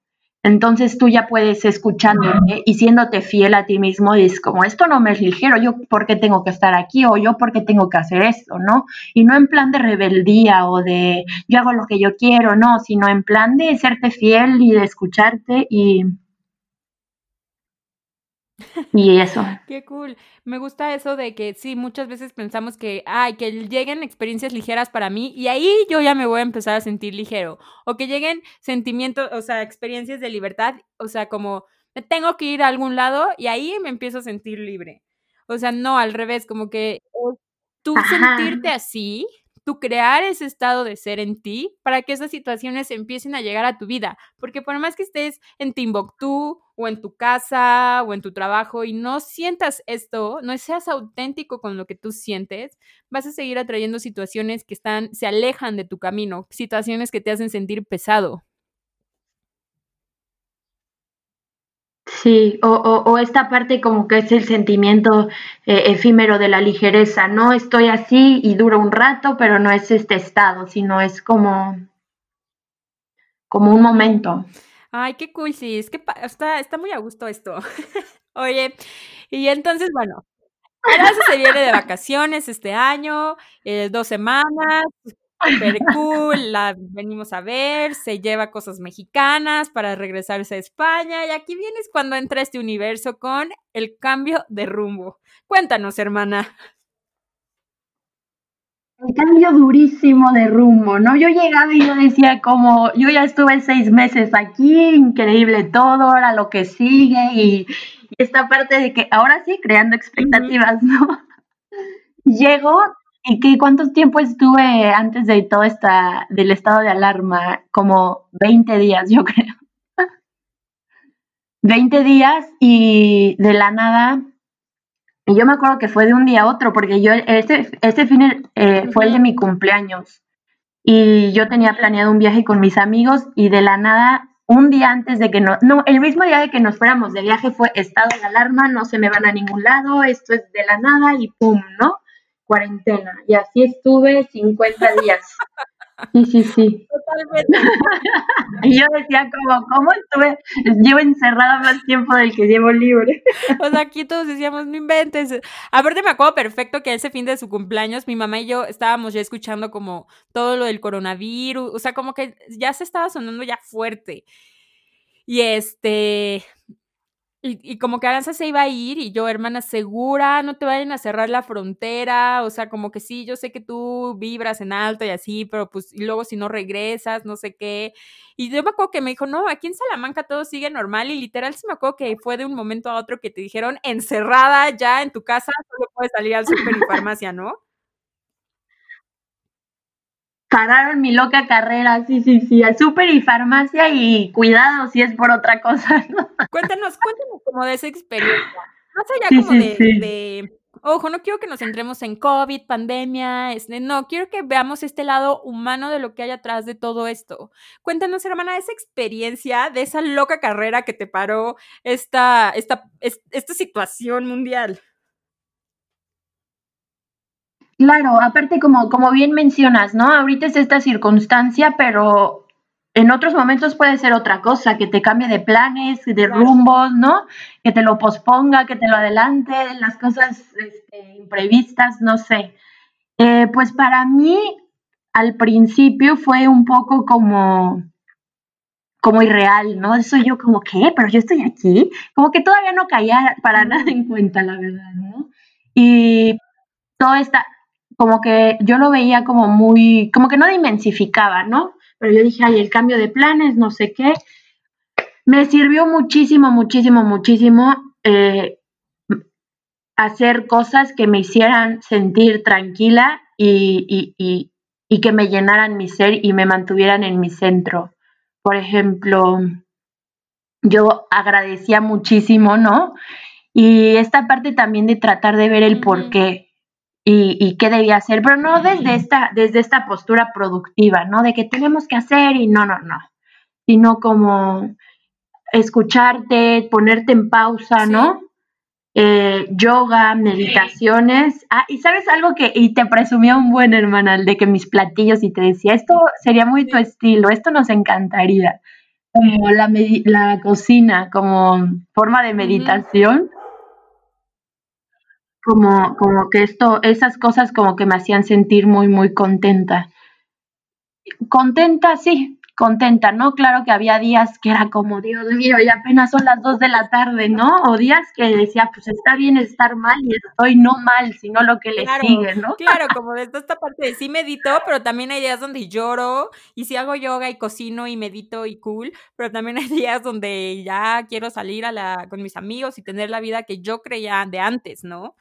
[SPEAKER 2] Entonces tú ya puedes escuchándote y siéndote fiel a ti mismo, dices como esto no me es ligero, yo por qué tengo que estar aquí o yo por qué tengo que hacer esto, ¿no? Y no en plan de rebeldía o de yo hago lo que yo quiero, no, sino en plan de serte fiel y de escucharte y, y eso.
[SPEAKER 1] Qué cool. Me gusta eso de que sí, muchas veces pensamos que, ay, que lleguen experiencias ligeras para mí y ahí yo ya me voy a empezar a sentir ligero. O que lleguen sentimientos, o sea, experiencias de libertad, o sea, como me tengo que ir a algún lado y ahí me empiezo a sentir libre. O sea, no, al revés, como que tú sentirte así tú crear ese estado de ser en ti para que esas situaciones empiecen a llegar a tu vida. Porque por más que estés en Timbuktu o en tu casa o en tu trabajo y no sientas esto, no seas auténtico con lo que tú sientes, vas a seguir atrayendo situaciones que están, se alejan de tu camino, situaciones que te hacen sentir pesado.
[SPEAKER 2] Sí, o, o, esta parte como que es el sentimiento eh, efímero de la ligereza, ¿no? Estoy así y dura un rato, pero no es este estado, sino es como, como un momento.
[SPEAKER 1] Ay, qué cool, sí, es que está, está muy a gusto esto. Oye, y entonces, bueno, ahora se viene de vacaciones este año, eh, dos semanas, super cool, la venimos a ver, se lleva cosas mexicanas para regresarse a España y aquí vienes cuando entra este universo con el cambio de rumbo. Cuéntanos, hermana.
[SPEAKER 2] El cambio durísimo de rumbo, ¿no? Yo llegaba y yo decía como, yo ya estuve seis meses aquí, increíble todo, ahora lo que sigue y, esta parte de que ahora sí, creando expectativas, ¿no? Llego ¿Y qué, cuánto tiempo estuve antes de todo esta, del estado de alarma? Como 20 días, yo creo. 20 días y de la nada, y yo me acuerdo que fue de un día a otro, porque yo, este, este fin eh, fue el de mi cumpleaños, y yo tenía planeado un viaje con mis amigos, y de la nada, un día antes de que no, no, el mismo día de que nos fuéramos de viaje fue estado de alarma, no se me van a ningún lado, esto es de la nada, y pum, ¿no? Cuarentena. Y así estuve 50 días. Sí, sí, sí. Totalmente. y yo decía como, ¿cómo estuve? Llevo encerrada más tiempo del que llevo libre.
[SPEAKER 1] o sea, aquí todos decíamos, no inventes. Aparte me acuerdo perfecto que ese fin de su cumpleaños, mi mamá y yo estábamos ya escuchando como todo lo del coronavirus, o sea, como que ya se estaba sonando ya fuerte. Y este, y, como que Aranza se iba a ir y yo, hermana, segura, no te vayan a cerrar la frontera, o sea, como que sí, yo sé que tú vibras en alto y así, pero pues y luego si no regresas, no sé qué. Y yo me acuerdo que me dijo, no, aquí en Salamanca todo sigue normal y literal sí me acuerdo que fue de un momento a otro que te dijeron, encerrada ya en tu casa, solo puedes salir al super y farmacia, ¿no?
[SPEAKER 2] Pararon mi loca carrera, sí, sí, sí, a súper y farmacia y cuidado si es por otra cosa, ¿no?
[SPEAKER 1] Cuéntanos, cuéntanos como de esa experiencia. Más allá como de, ojo, no quiero que nos entremos en COVID, pandemia, este, no, quiero que veamos este lado humano de lo que hay atrás de todo esto. Cuéntanos, hermana, esa experiencia de esa loca carrera que te paró esta, esta, esta situación mundial.
[SPEAKER 2] Claro, aparte como, como bien mencionas, ¿no? Ahorita es esta circunstancia, pero en otros momentos puede ser otra cosa, que te cambie de planes, de rumbos, ¿no? Que te lo posponga, que te lo adelante, las cosas este, imprevistas, no sé. Eh, pues para mí, al principio fue un poco como, como irreal, ¿no? Eso yo como, ¿qué? Pero yo estoy aquí. Como que todavía no caía para nada en cuenta, la verdad, ¿no? Y toda esta, como que yo lo veía como muy, como que no dimensificaba, ¿no? Pero yo dije, ay, el cambio de planes, no sé qué. Me sirvió muchísimo, muchísimo, muchísimo eh, hacer cosas que me hicieran sentir tranquila y, y que me llenaran mi ser y me mantuvieran en mi centro. Por ejemplo, yo agradecía muchísimo, ¿no? Y esta parte también de tratar de ver el por qué y, y, qué debía hacer, pero no desde esta, desde esta postura productiva, ¿no? De que tenemos que hacer y no, no, no, sino como escucharte, ponerte en pausa, ¿no? Eh, yoga, meditaciones. Ah, y sabes algo que, y te presumió un buen hermano, de que mis platillos, y te decía, esto sería muy tu estilo, esto nos encantaría. Como la, la cocina, como forma de meditación. Como, como que esto, esas cosas como que me hacían sentir muy, muy contenta. Contenta, sí, contenta, ¿no? Claro que había días que era como, Dios mío, y apenas son las dos de la tarde, ¿no? O días que decía, pues está bien estar mal y estoy no mal, sino lo que le sigue, ¿no?
[SPEAKER 1] Claro, como de esta parte de sí medito, pero también hay días donde lloro y sí hago yoga y cocino y medito y cool, pero también hay días donde ya quiero salir a la, con mis amigos y tener la vida que yo creía de antes, ¿no?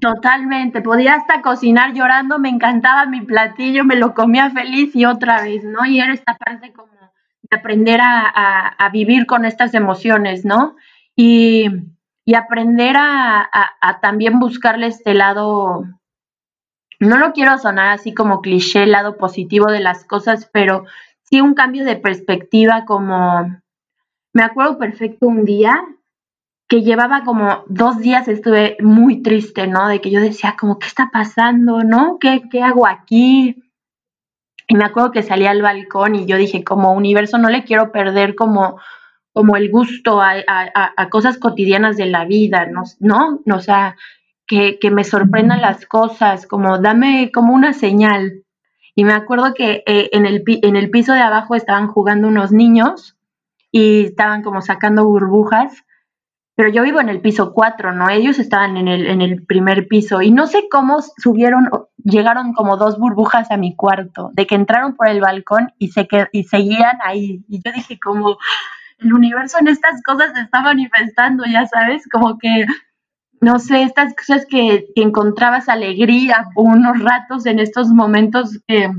[SPEAKER 2] Totalmente, podía hasta cocinar llorando, me encantaba mi platillo, me lo comía feliz y otra vez, ¿no? Y era esta parte como de aprender a, vivir con estas emociones, ¿no? Y, aprender a, a, también buscarle este lado, no lo quiero sonar así como cliché, el lado positivo de las cosas, pero sí un cambio de perspectiva como, me acuerdo perfecto un día que llevaba como dos días estuve muy triste, ¿no? De que yo decía, como, ¿qué está pasando, no? ¿Qué, qué hago aquí? Y me acuerdo que salí al balcón y yo dije, como universo, no le quiero perder como, como el gusto a, a, cosas cotidianas de la vida, ¿no? ¿no? O sea, que, que, me sorprendan las cosas, como dame como una señal. Y me acuerdo que eh, en, el, en el piso de abajo estaban jugando unos niños y estaban como sacando burbujas pero yo vivo en el piso 4, ¿no? Ellos estaban en el, en el primer piso y no sé cómo subieron, llegaron como dos burbujas a mi cuarto, de que entraron por el balcón y, se y seguían ahí. Y yo dije como, el universo en estas cosas se está manifestando, ya sabes, como que, no sé, estas cosas que, encontrabas alegría unos ratos en estos momentos que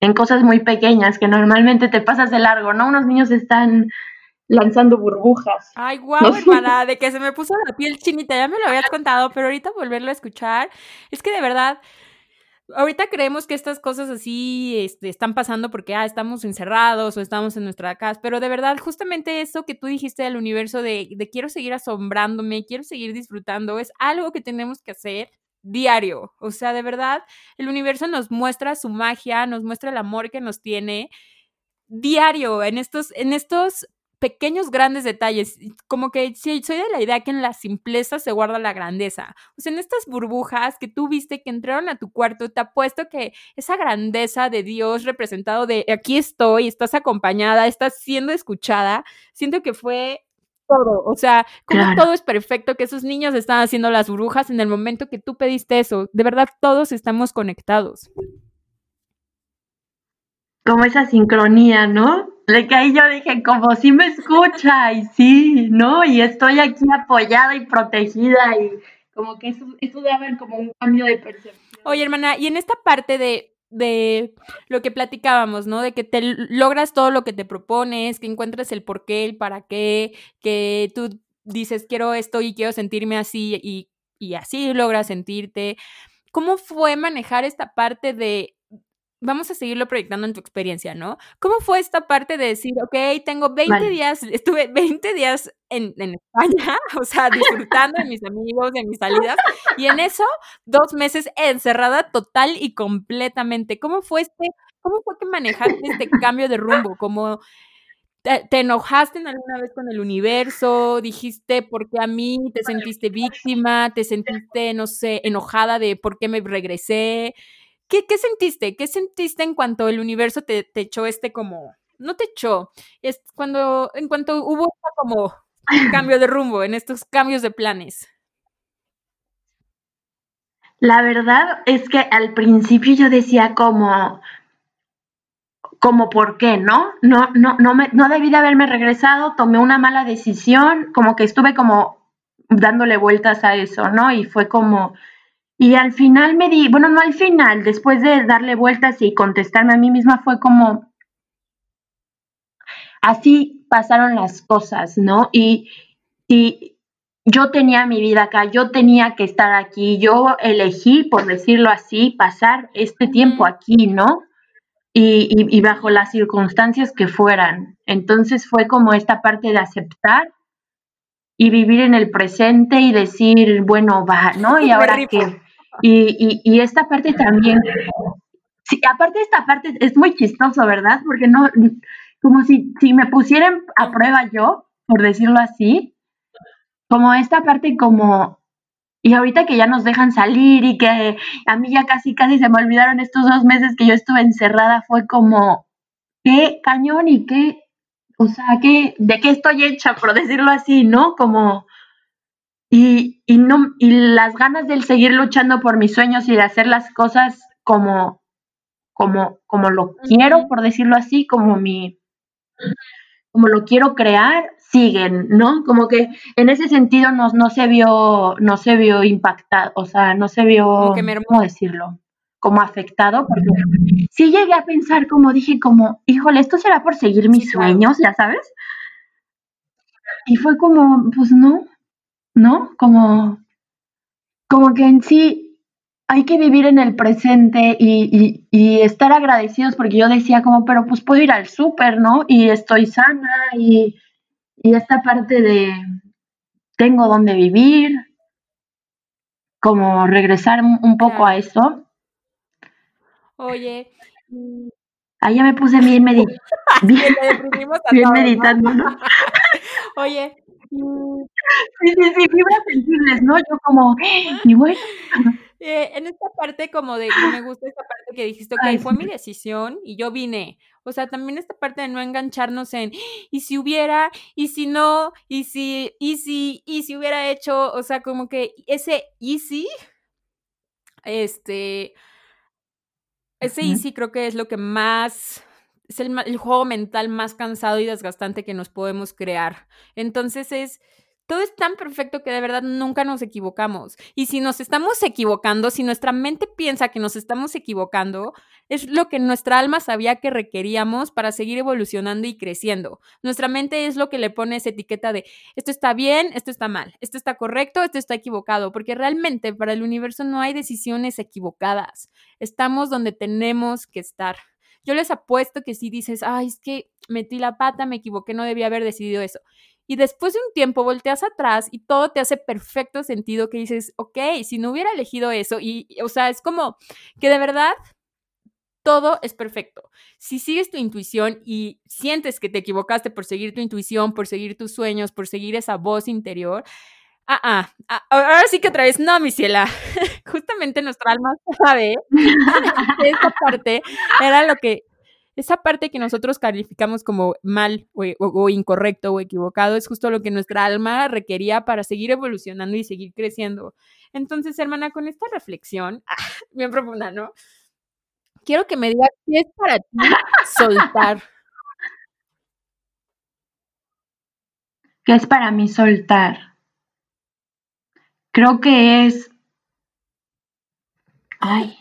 [SPEAKER 2] en cosas muy pequeñas que normalmente te pasas de largo, ¿no? Unos niños están lanzando burbujas.
[SPEAKER 1] Ay, guau, hermana, de que se me puso la piel chinita, ya me lo habías contado, pero ahorita volverlo a escuchar, es que de verdad, ahorita creemos que estas cosas así este, están pasando porque ah, estamos encerrados o estamos en nuestra casa, pero de verdad, justamente eso que tú dijiste del universo de, de quiero seguir asombrándome, quiero seguir disfrutando, es algo que tenemos que hacer diario. O sea, de verdad, el universo nos muestra su magia, nos muestra el amor que nos tiene diario en estos, en estos pequeños grandes detalles, como que sí, soy de la idea que en la simpleza se guarda la grandeza. O sea, en estas burbujas que tú viste que entraron a tu cuarto, te apuesto que esa grandeza de Dios representado de aquí estoy, estás acompañada, estás siendo escuchada, siento que fue todo, o sea, como todo es perfecto, que esos niños están haciendo las burbujas en el momento que tú pediste eso. De verdad, todos estamos conectados.
[SPEAKER 2] Como esa sincronía, ¿no? De que ahí yo dije, como si me escucha, y sí, ¿no? Y estoy aquí apoyada y protegida, y como que eso, eso daba como un cambio de percepción.
[SPEAKER 1] Oye, hermana, y en esta parte de, de lo que platicábamos, ¿no? De que te logras todo lo que te propones, que encuentres el por qué, el para qué, que tú dices, quiero esto y quiero sentirme así, y, y así logras sentirte. ¿Cómo fue manejar esta parte de vamos a seguirlo proyectando en tu experiencia, ¿no? ¿Cómo fue esta parte de decir, ok, tengo 20 días, estuve 20 días en, España, o sea, disfrutando de mis amigos, de mis salidas, y en eso, dos meses encerrada total y completamente. ¿Cómo fue este, cómo fue que manejaste este cambio de rumbo? ¿Cómo te, te enojaste en alguna vez con el universo? ¿Dijiste por qué a mí? ¿Te sentiste víctima? ¿Te sentiste, no sé, enojada de por qué me regresé? ¿Qué, sentiste? ¿Qué sentiste en cuanto el universo te, echó este como, no te echó, es cuando, en cuanto hubo como cambio de rumbo, en estos cambios de planes?
[SPEAKER 2] La verdad es que al principio yo decía como, como por qué, ¿no? No, no, no, me, no debí de haberme regresado, tomé una mala decisión, como que estuve como dándole vueltas a eso, ¿no? Y fue como, Y al final me di, bueno, no al final, después de darle vueltas y contestarme a mí misma fue como, así pasaron las cosas, ¿no? Y, y yo tenía mi vida acá, yo tenía que estar aquí, yo elegí, por decirlo así, pasar este tiempo aquí, ¿no? Y, y, y, bajo las circunstancias que fueran. Entonces fue como esta parte de aceptar y vivir en el presente y decir, bueno, va, ¿no? Y ahora qué. Y, y, esta parte también, sí, aparte esta parte es muy chistoso, ¿verdad? Porque no, como si, si me pusieran a prueba yo, por decirlo así, como esta parte como, y ahorita que ya nos dejan salir y que a mí ya casi, casi se me olvidaron estos dos meses que yo estuve encerrada, fue como, qué cañón y qué, o sea, qué, de qué estoy hecha, por decirlo así, ¿no? Como, y, y, no, y las ganas de seguir luchando por mis sueños y de hacer las cosas como, como, como lo quiero, por decirlo así, como mi, como lo quiero crear, siguen, ¿no? Como que en ese sentido no, no se vio, no se vio impactado, o sea, no se vio, ¿cómo decirlo? Como afectado, porque sí llegué a pensar, como dije, como, híjole, esto será por seguir mis sueños, ya sabes. Y fue como, pues no, ¿no? Como, como que en sí hay que vivir en el presente y, y, estar agradecidos porque yo decía como, pero pues puedo ir al súper, ¿no? Y estoy sana y, y esta parte de tengo donde vivir, como regresar un poco a eso.
[SPEAKER 1] Oye.
[SPEAKER 2] Ahí ya me puse bien, medit bien, bien meditando, ¿no?
[SPEAKER 1] Oye,
[SPEAKER 2] Sí, sí, sí, fibras sensibles, ¿no? Yo como, y bueno.
[SPEAKER 1] Eh, en esta parte como de que me gusta esta parte que dijiste, ok, fue mi decisión y yo vine. O sea, también esta parte de no engancharnos en, y si hubiera, y si no, y si, y si, y si hubiera hecho, o sea, como que ese easy, este, ese easy creo que es lo que más es el, el, juego mental más cansado y desgastante que nos podemos crear. Entonces es, todo es tan perfecto que de verdad nunca nos equivocamos. Y si nos estamos equivocando, si nuestra mente piensa que nos estamos equivocando, es lo que nuestra alma sabía que requeríamos para seguir evolucionando y creciendo. Nuestra mente es lo que le pone esa etiqueta de esto está bien, esto está mal, esto está correcto, esto está equivocado, porque realmente para el universo no hay decisiones equivocadas. Estamos donde tenemos que estar. Yo les apuesto que si dices, ay, es que metí la pata, me equivoqué, no debía haber decidido eso. Y después de un tiempo volteas atrás y todo te hace perfecto sentido que dices, ok, si no hubiera elegido eso, y, o sea, es como que de verdad todo es perfecto. Si sigues tu intuición y sientes que te equivocaste por seguir tu intuición, por seguir tus sueños, por seguir esa voz interior, ah, ah, ah ahora sí que otra vez, no, mi ciela. Justamente nuestra alma sabe que parte era lo que, esa parte que nosotros calificamos como mal o, incorrecto o equivocado es justo lo que nuestra alma requería para seguir evolucionando y seguir creciendo. Entonces, hermana, con esta reflexión, bien profunda, ¿no? Quiero que me digas qué es para ti soltar.
[SPEAKER 2] ¿Qué es para mí soltar? Creo que es ay,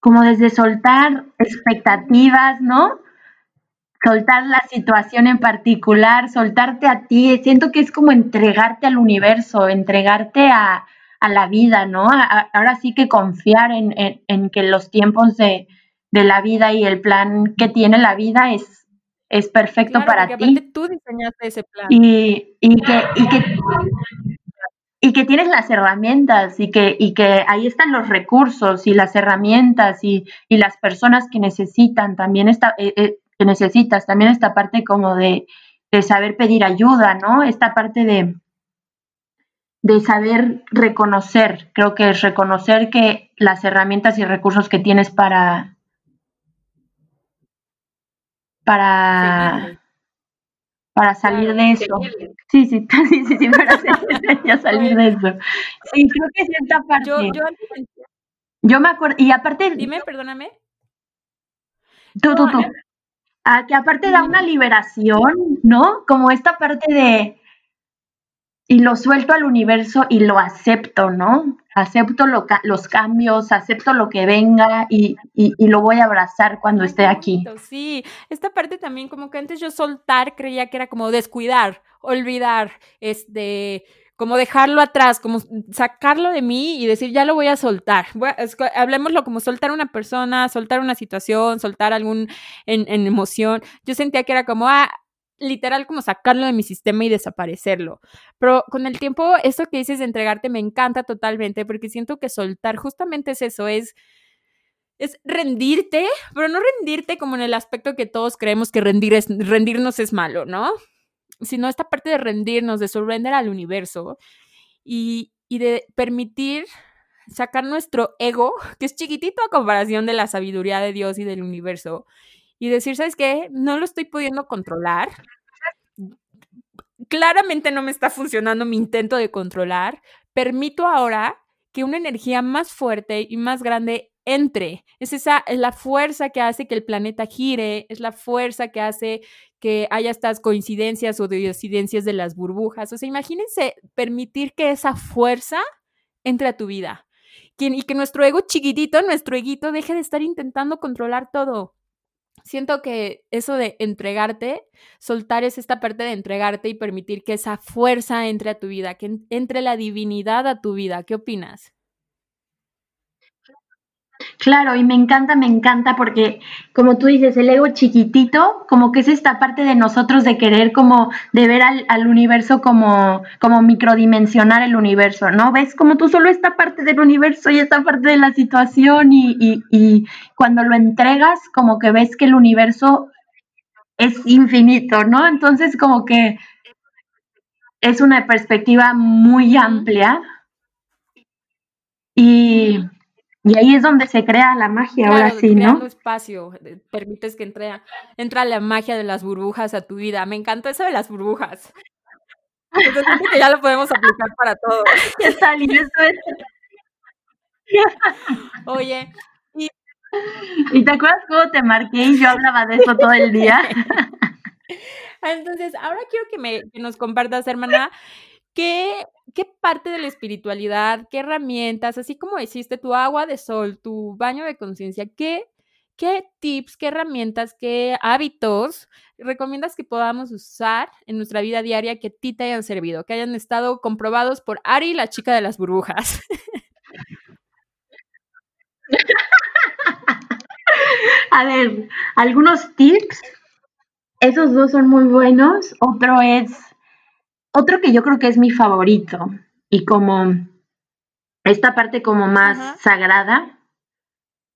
[SPEAKER 2] como desde soltar expectativas, ¿no? Soltar la situación en particular, soltarte a ti, siento que es como entregarte al universo, entregarte a, la vida, ¿no? ahora sí que confiar en, que los tiempos de, la vida y el plan que tiene la vida es, es perfecto para ti.
[SPEAKER 1] Tú diseñaste ese plan.
[SPEAKER 2] Y, y, que, y que y que tienes las herramientas y que, y que ahí están los recursos y las herramientas y, y las personas que necesitan también esta, eh, eh, que necesitas, también esta parte como de, de, saber pedir ayuda, ¿no? Esta parte de, de saber reconocer, creo que es reconocer que las herramientas y recursos que tienes para, para, para salir de eso. Sí, sí, sí, sí, sí, para salir de eso. Sí, creo que cierta parte. Yo, yo, yo me acuerdo, y aparte...
[SPEAKER 1] Dime, perdóname.
[SPEAKER 2] Tú, tú, tú. Ah, que aparte da una liberación, ¿no? Como esta parte de, y lo suelto al universo y lo acepto, ¿no? Acepto los cambios, acepto lo que venga y, lo voy a abrazar cuando esté aquí.
[SPEAKER 1] Sí, esta parte también como que antes yo soltar creía que era como descuidar, olvidar, este como dejarlo atrás, como sacarlo de mí y decir, ya lo voy a soltar. hablemoslo como soltar una persona, soltar una situación, soltar algún en, en, emoción. Yo sentía que era como, ah, literal como sacarlo de mi sistema y desaparecerlo. Pero con el tiempo, esto que dices de entregarte me encanta totalmente porque siento que soltar justamente es eso, es es rendirte, pero no rendirte como en el aspecto que todos creemos que rendir es, rendirnos es malo, ¿no? Sino esta parte de rendirnos, de surrender al universo y, y de permitir sacar nuestro ego, que es chiquitito a comparación de la sabiduría de Dios y del universo, y decir, ¿sabes qué? No lo estoy pudiendo controlar. Claramente no me está funcionando mi intento de controlar. Permito ahora que una energía más fuerte y más grande entre. Es esa es la fuerza que hace que el planeta gire, es la fuerza que hace que haya estas coincidencias o diocidencias de las burbujas. O sea, imagínense permitir que esa fuerza entre a tu vida. y que nuestro ego chiquitito, nuestro eguito, deje de estar intentando controlar todo siento que eso de entregarte, soltar es esta parte de entregarte y permitir que esa fuerza entre a tu vida, que entre la divinidad a tu vida. ¿Qué opinas?
[SPEAKER 2] Claro, y me encanta, me encanta porque, como tú dices, el ego chiquitito, como que es esta parte de nosotros de querer como, de ver al, universo como, como microdimensionar el universo, ¿no? Ves como tú solo esta parte del universo y esta parte de la situación y, y, y cuando lo entregas, como que ves que el universo es infinito, ¿no? Entonces, como que es una perspectiva muy amplia y y ahí es donde se crea la magia, ahora sí, ¿no?
[SPEAKER 1] espacio, eh, permites que entre, entra la magia de las burbujas a tu vida. Me encantó eso de las burbujas. Entonces, que ya lo podemos aplicar para todo.
[SPEAKER 2] Ya salí, eso es.
[SPEAKER 1] Oye,
[SPEAKER 2] y... ¿Y te acuerdas cómo te marqué y yo hablaba de eso todo el día?
[SPEAKER 1] Entonces, ahora quiero que, me, que nos compartas, hermana, ¿Qué, ¿Qué parte de la espiritualidad, qué herramientas, así como hiciste tu agua de sol, tu baño de conciencia, qué, qué tips, qué herramientas, qué hábitos recomiendas que podamos usar en nuestra vida diaria que a ti te hayan servido, que hayan estado comprobados por Ari, la chica de las burbujas?
[SPEAKER 2] A ver, algunos tips. Esos dos son muy buenos. Otro es otro que yo creo que es mi favorito y como esta parte como más sagrada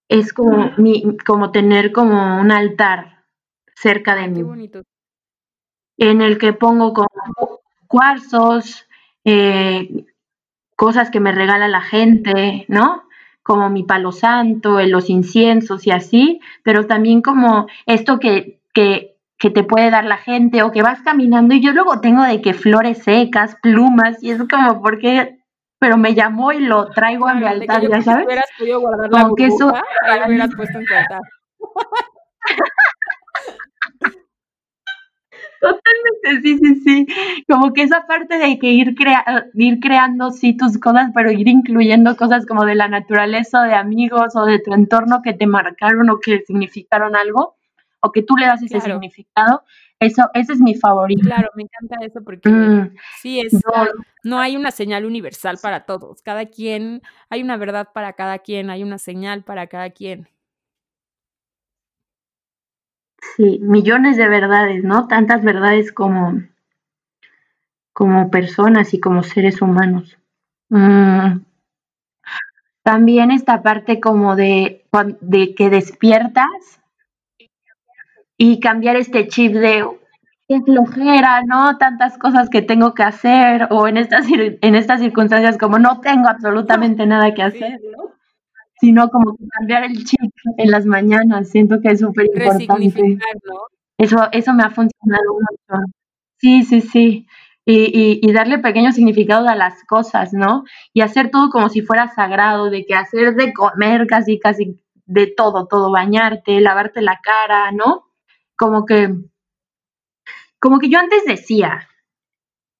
[SPEAKER 2] es como mi, como tener como un altar cerca de mí. En el que pongo como cuarzos, eh, cosas que me regala la gente, ¿no? Como mi palo santo, los inciensos y así, pero también como esto que, que que te puede dar la gente o que vas caminando y yo luego tengo de que flores secas, plumas y es como porque pero me llamó y lo traigo a mi altar, ya sabes.
[SPEAKER 1] hubieras podido guardar la burbuja, que eso ahí lo hubieras puesto en tu altar.
[SPEAKER 2] Totalmente, sí, sí, sí. Como que esa parte de que ir, crea ir creando, sí, tus cosas, pero ir incluyendo cosas como de la naturaleza, de amigos o de tu entorno que te marcaron o que significaron algo, o que tú le das ese significado, eso, ese es mi favorito.
[SPEAKER 1] Claro, me encanta eso porque mm, sí es, no, hay una señal universal para todos, cada quien, hay una verdad para cada quien, hay una señal para cada quien.
[SPEAKER 2] Sí, millones de verdades, ¿no? Tantas verdades como, como personas y como seres humanos. Mm. También esta parte como de, de que despiertas y cambiar este chip de qué flojera, ¿no? Tantas cosas que tengo que hacer o en estas, en estas circunstancias como no tengo absolutamente nada que hacer, ¿no? Sino como cambiar el chip en las mañanas, siento que es súper importante. Eso, eso me ha funcionado mucho. Sí, sí, sí. Y, y, darle pequeño significado a las cosas, ¿no? Y hacer todo como si fuera sagrado, de que hacer de comer casi, casi de todo, todo, bañarte, lavarte la cara, ¿no? Como que, como que yo antes decía,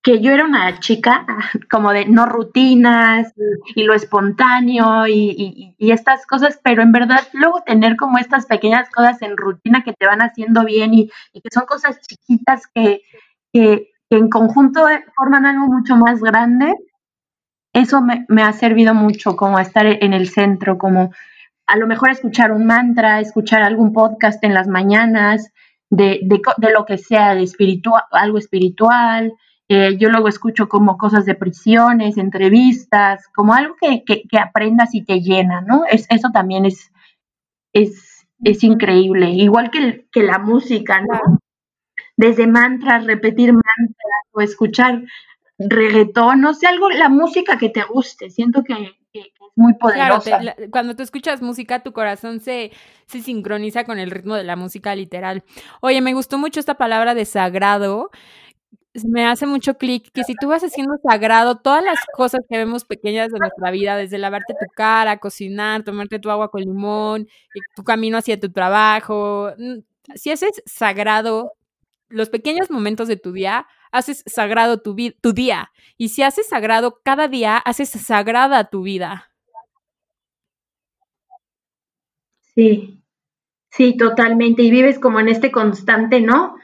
[SPEAKER 2] que yo era una chica como de no rutinas y, lo espontáneo y, estas cosas, pero en verdad luego tener como estas pequeñas cosas en rutina que te van haciendo bien y, que son cosas chiquitas que, en conjunto forman algo mucho más grande, eso me, me ha servido mucho como estar en el centro, como a lo mejor escuchar un mantra, escuchar algún podcast en las mañanas, de, de, lo que sea, de espiritual, algo espiritual. Eh, yo luego escucho como cosas de prisiones, entrevistas, como algo que, que, aprendas y te llena, ¿no? Es, eso también es, es, es increíble. Igual que, que la música, ¿no? Desde mantras, repetir mantras o escuchar reggaetón, no sé, algo, la música que te guste. Siento que, muy poderosa.
[SPEAKER 1] Claro, cuando tú escuchas música, tu corazón se, se sincroniza con el ritmo de la música literal. Oye, me gustó mucho esta palabra de sagrado. Me hace mucho clic que si tú vas haciendo sagrado todas las cosas que vemos pequeñas de nuestra vida, desde lavarte tu cara, cocinar, tomarte tu agua con limón, tu camino hacia tu trabajo, si haces sagrado los pequeños momentos de tu día, haces sagrado tu, tu día. Y si haces sagrado cada día, haces sagrada tu vida.
[SPEAKER 2] Sí, sí, totalmente. Y vives como en este constante, ¿no?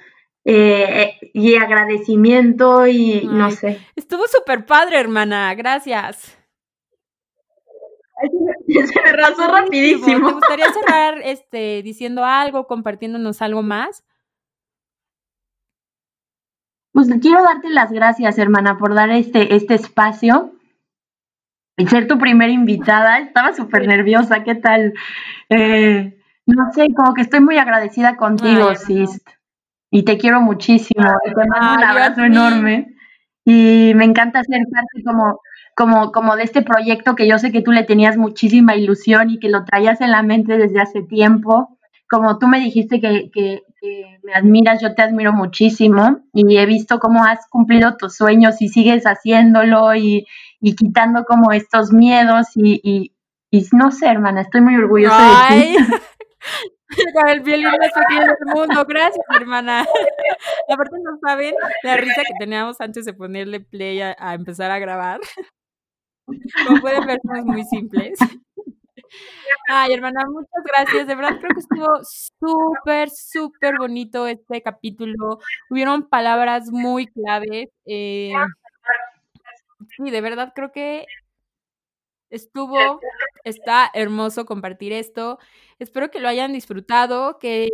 [SPEAKER 2] Eh, y agradecimiento y no sé.
[SPEAKER 1] Estuvo súper padre, hermana. Gracias.
[SPEAKER 2] se me rasó rapidísimo.
[SPEAKER 1] ¿Te gustaría cerrar este, diciendo algo, compartiéndonos algo más?
[SPEAKER 2] Pues quiero darte las gracias, hermana, por dar este, este espacio y ser tu primera invitada. Estaba súper nerviosa, ¿qué tal? Eh, no sé, como que estoy muy agradecida contigo, Sis. Y te quiero muchísimo. te mando un abrazo enorme. Y me encanta ser parte como, como, como de este proyecto que yo sé que tú le tenías muchísima ilusión y que lo traías en la mente desde hace tiempo. Como tú me dijiste que, que, me admiras, yo te admiro muchísimo y he visto cómo has cumplido tus sueños y sigues haciéndolo y, y quitando como estos miedos y, y, no sé, hermana, estoy muy orgullosa de ti.
[SPEAKER 1] el violín más del mundo, gracias, hermana. Aparte no saben la risa que teníamos antes de ponerle play a, a empezar a grabar. Como pueden ver, somos muy simples. Ay, hermana, muchas gracias. De verdad creo que estuvo súper, súper bonito este capítulo. Hubieron palabras muy claves. Eh, sí, de verdad creo que estuvo, está hermoso compartir esto. Espero que lo hayan disfrutado, que,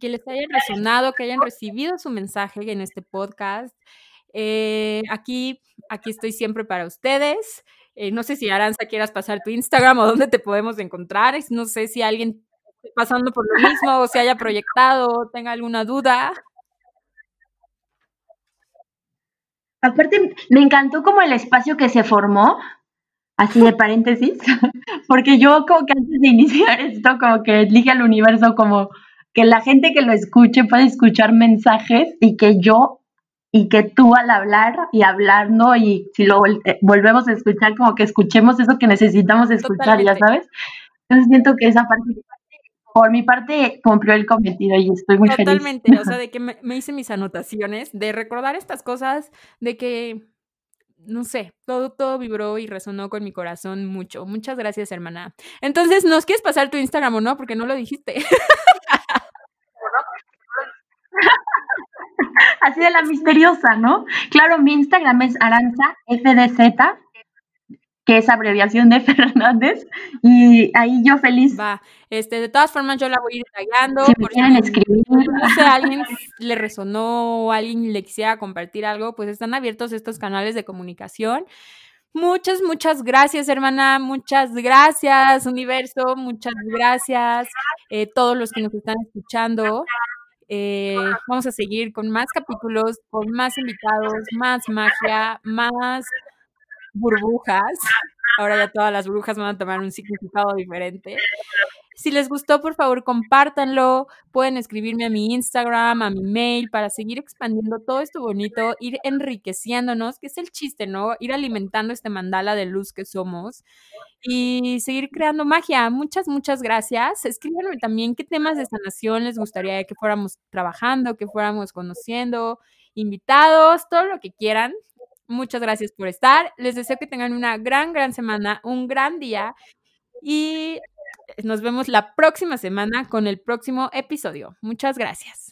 [SPEAKER 1] que les haya resonado, que hayan recibido su mensaje en este podcast. Eh, aquí, aquí estoy siempre para ustedes. Eh, no sé si Aranza quieras pasar tu Instagram o dónde te podemos encontrar. No sé si alguien pasando por lo mismo o se haya proyectado, tenga alguna duda.
[SPEAKER 2] Aparte, me encantó como el espacio que se formó, así de paréntesis, porque yo como que antes de iniciar esto, como que dije al universo como que la gente que lo escuche puede escuchar mensajes y que yo y que tú al hablar y hablar, ¿no? Y si lo eh, volvemos a escuchar, como que escuchemos eso que necesitamos escuchar, ya sabes. Entonces siento que esa parte, por mi parte, cumplió el cometido y estoy muy
[SPEAKER 1] feliz. Totalmente, o sea, de que me, me, hice mis anotaciones, de recordar estas cosas, de que, no sé, todo, todo vibró y resonó con mi corazón mucho. Muchas gracias, hermana. Entonces, ¿nos quieres pasar tu Instagram o no? Porque no lo dijiste.
[SPEAKER 2] Así de la misteriosa, ¿no? Claro, mi Instagram es Aranza FDZ, que es abreviación de Fernández, y ahí yo feliz.
[SPEAKER 1] Va, este, de todas formas yo la voy a ir detallando.
[SPEAKER 2] Si me quieren escribir.
[SPEAKER 1] No sé, alguien le resonó o alguien le quisiera compartir algo, pues están abiertos estos canales de comunicación. Muchas, muchas gracias, hermana. Muchas gracias, universo. Muchas gracias, eh, todos los que nos están escuchando. Eh, vamos a seguir con más capítulos, con más invitados, más magia, más burbujas. Ahora ya todas las burbujas van a tomar un significado diferente. Si les gustó, por favor, compártanlo. Pueden escribirme a mi Instagram, a mi mail, para seguir expandiendo todo esto bonito, ir enriqueciéndonos, que es el chiste, ¿no? Ir alimentando este mandala de luz que somos y seguir creando magia. Muchas, muchas gracias. Escríbanme también qué temas de sanación les gustaría que fuéramos trabajando, que fuéramos conociendo, invitados, todo lo que quieran. Muchas gracias por estar. Les deseo que tengan una gran, gran semana, un gran día y nos vemos la próxima semana con el próximo episodio. Muchas gracias.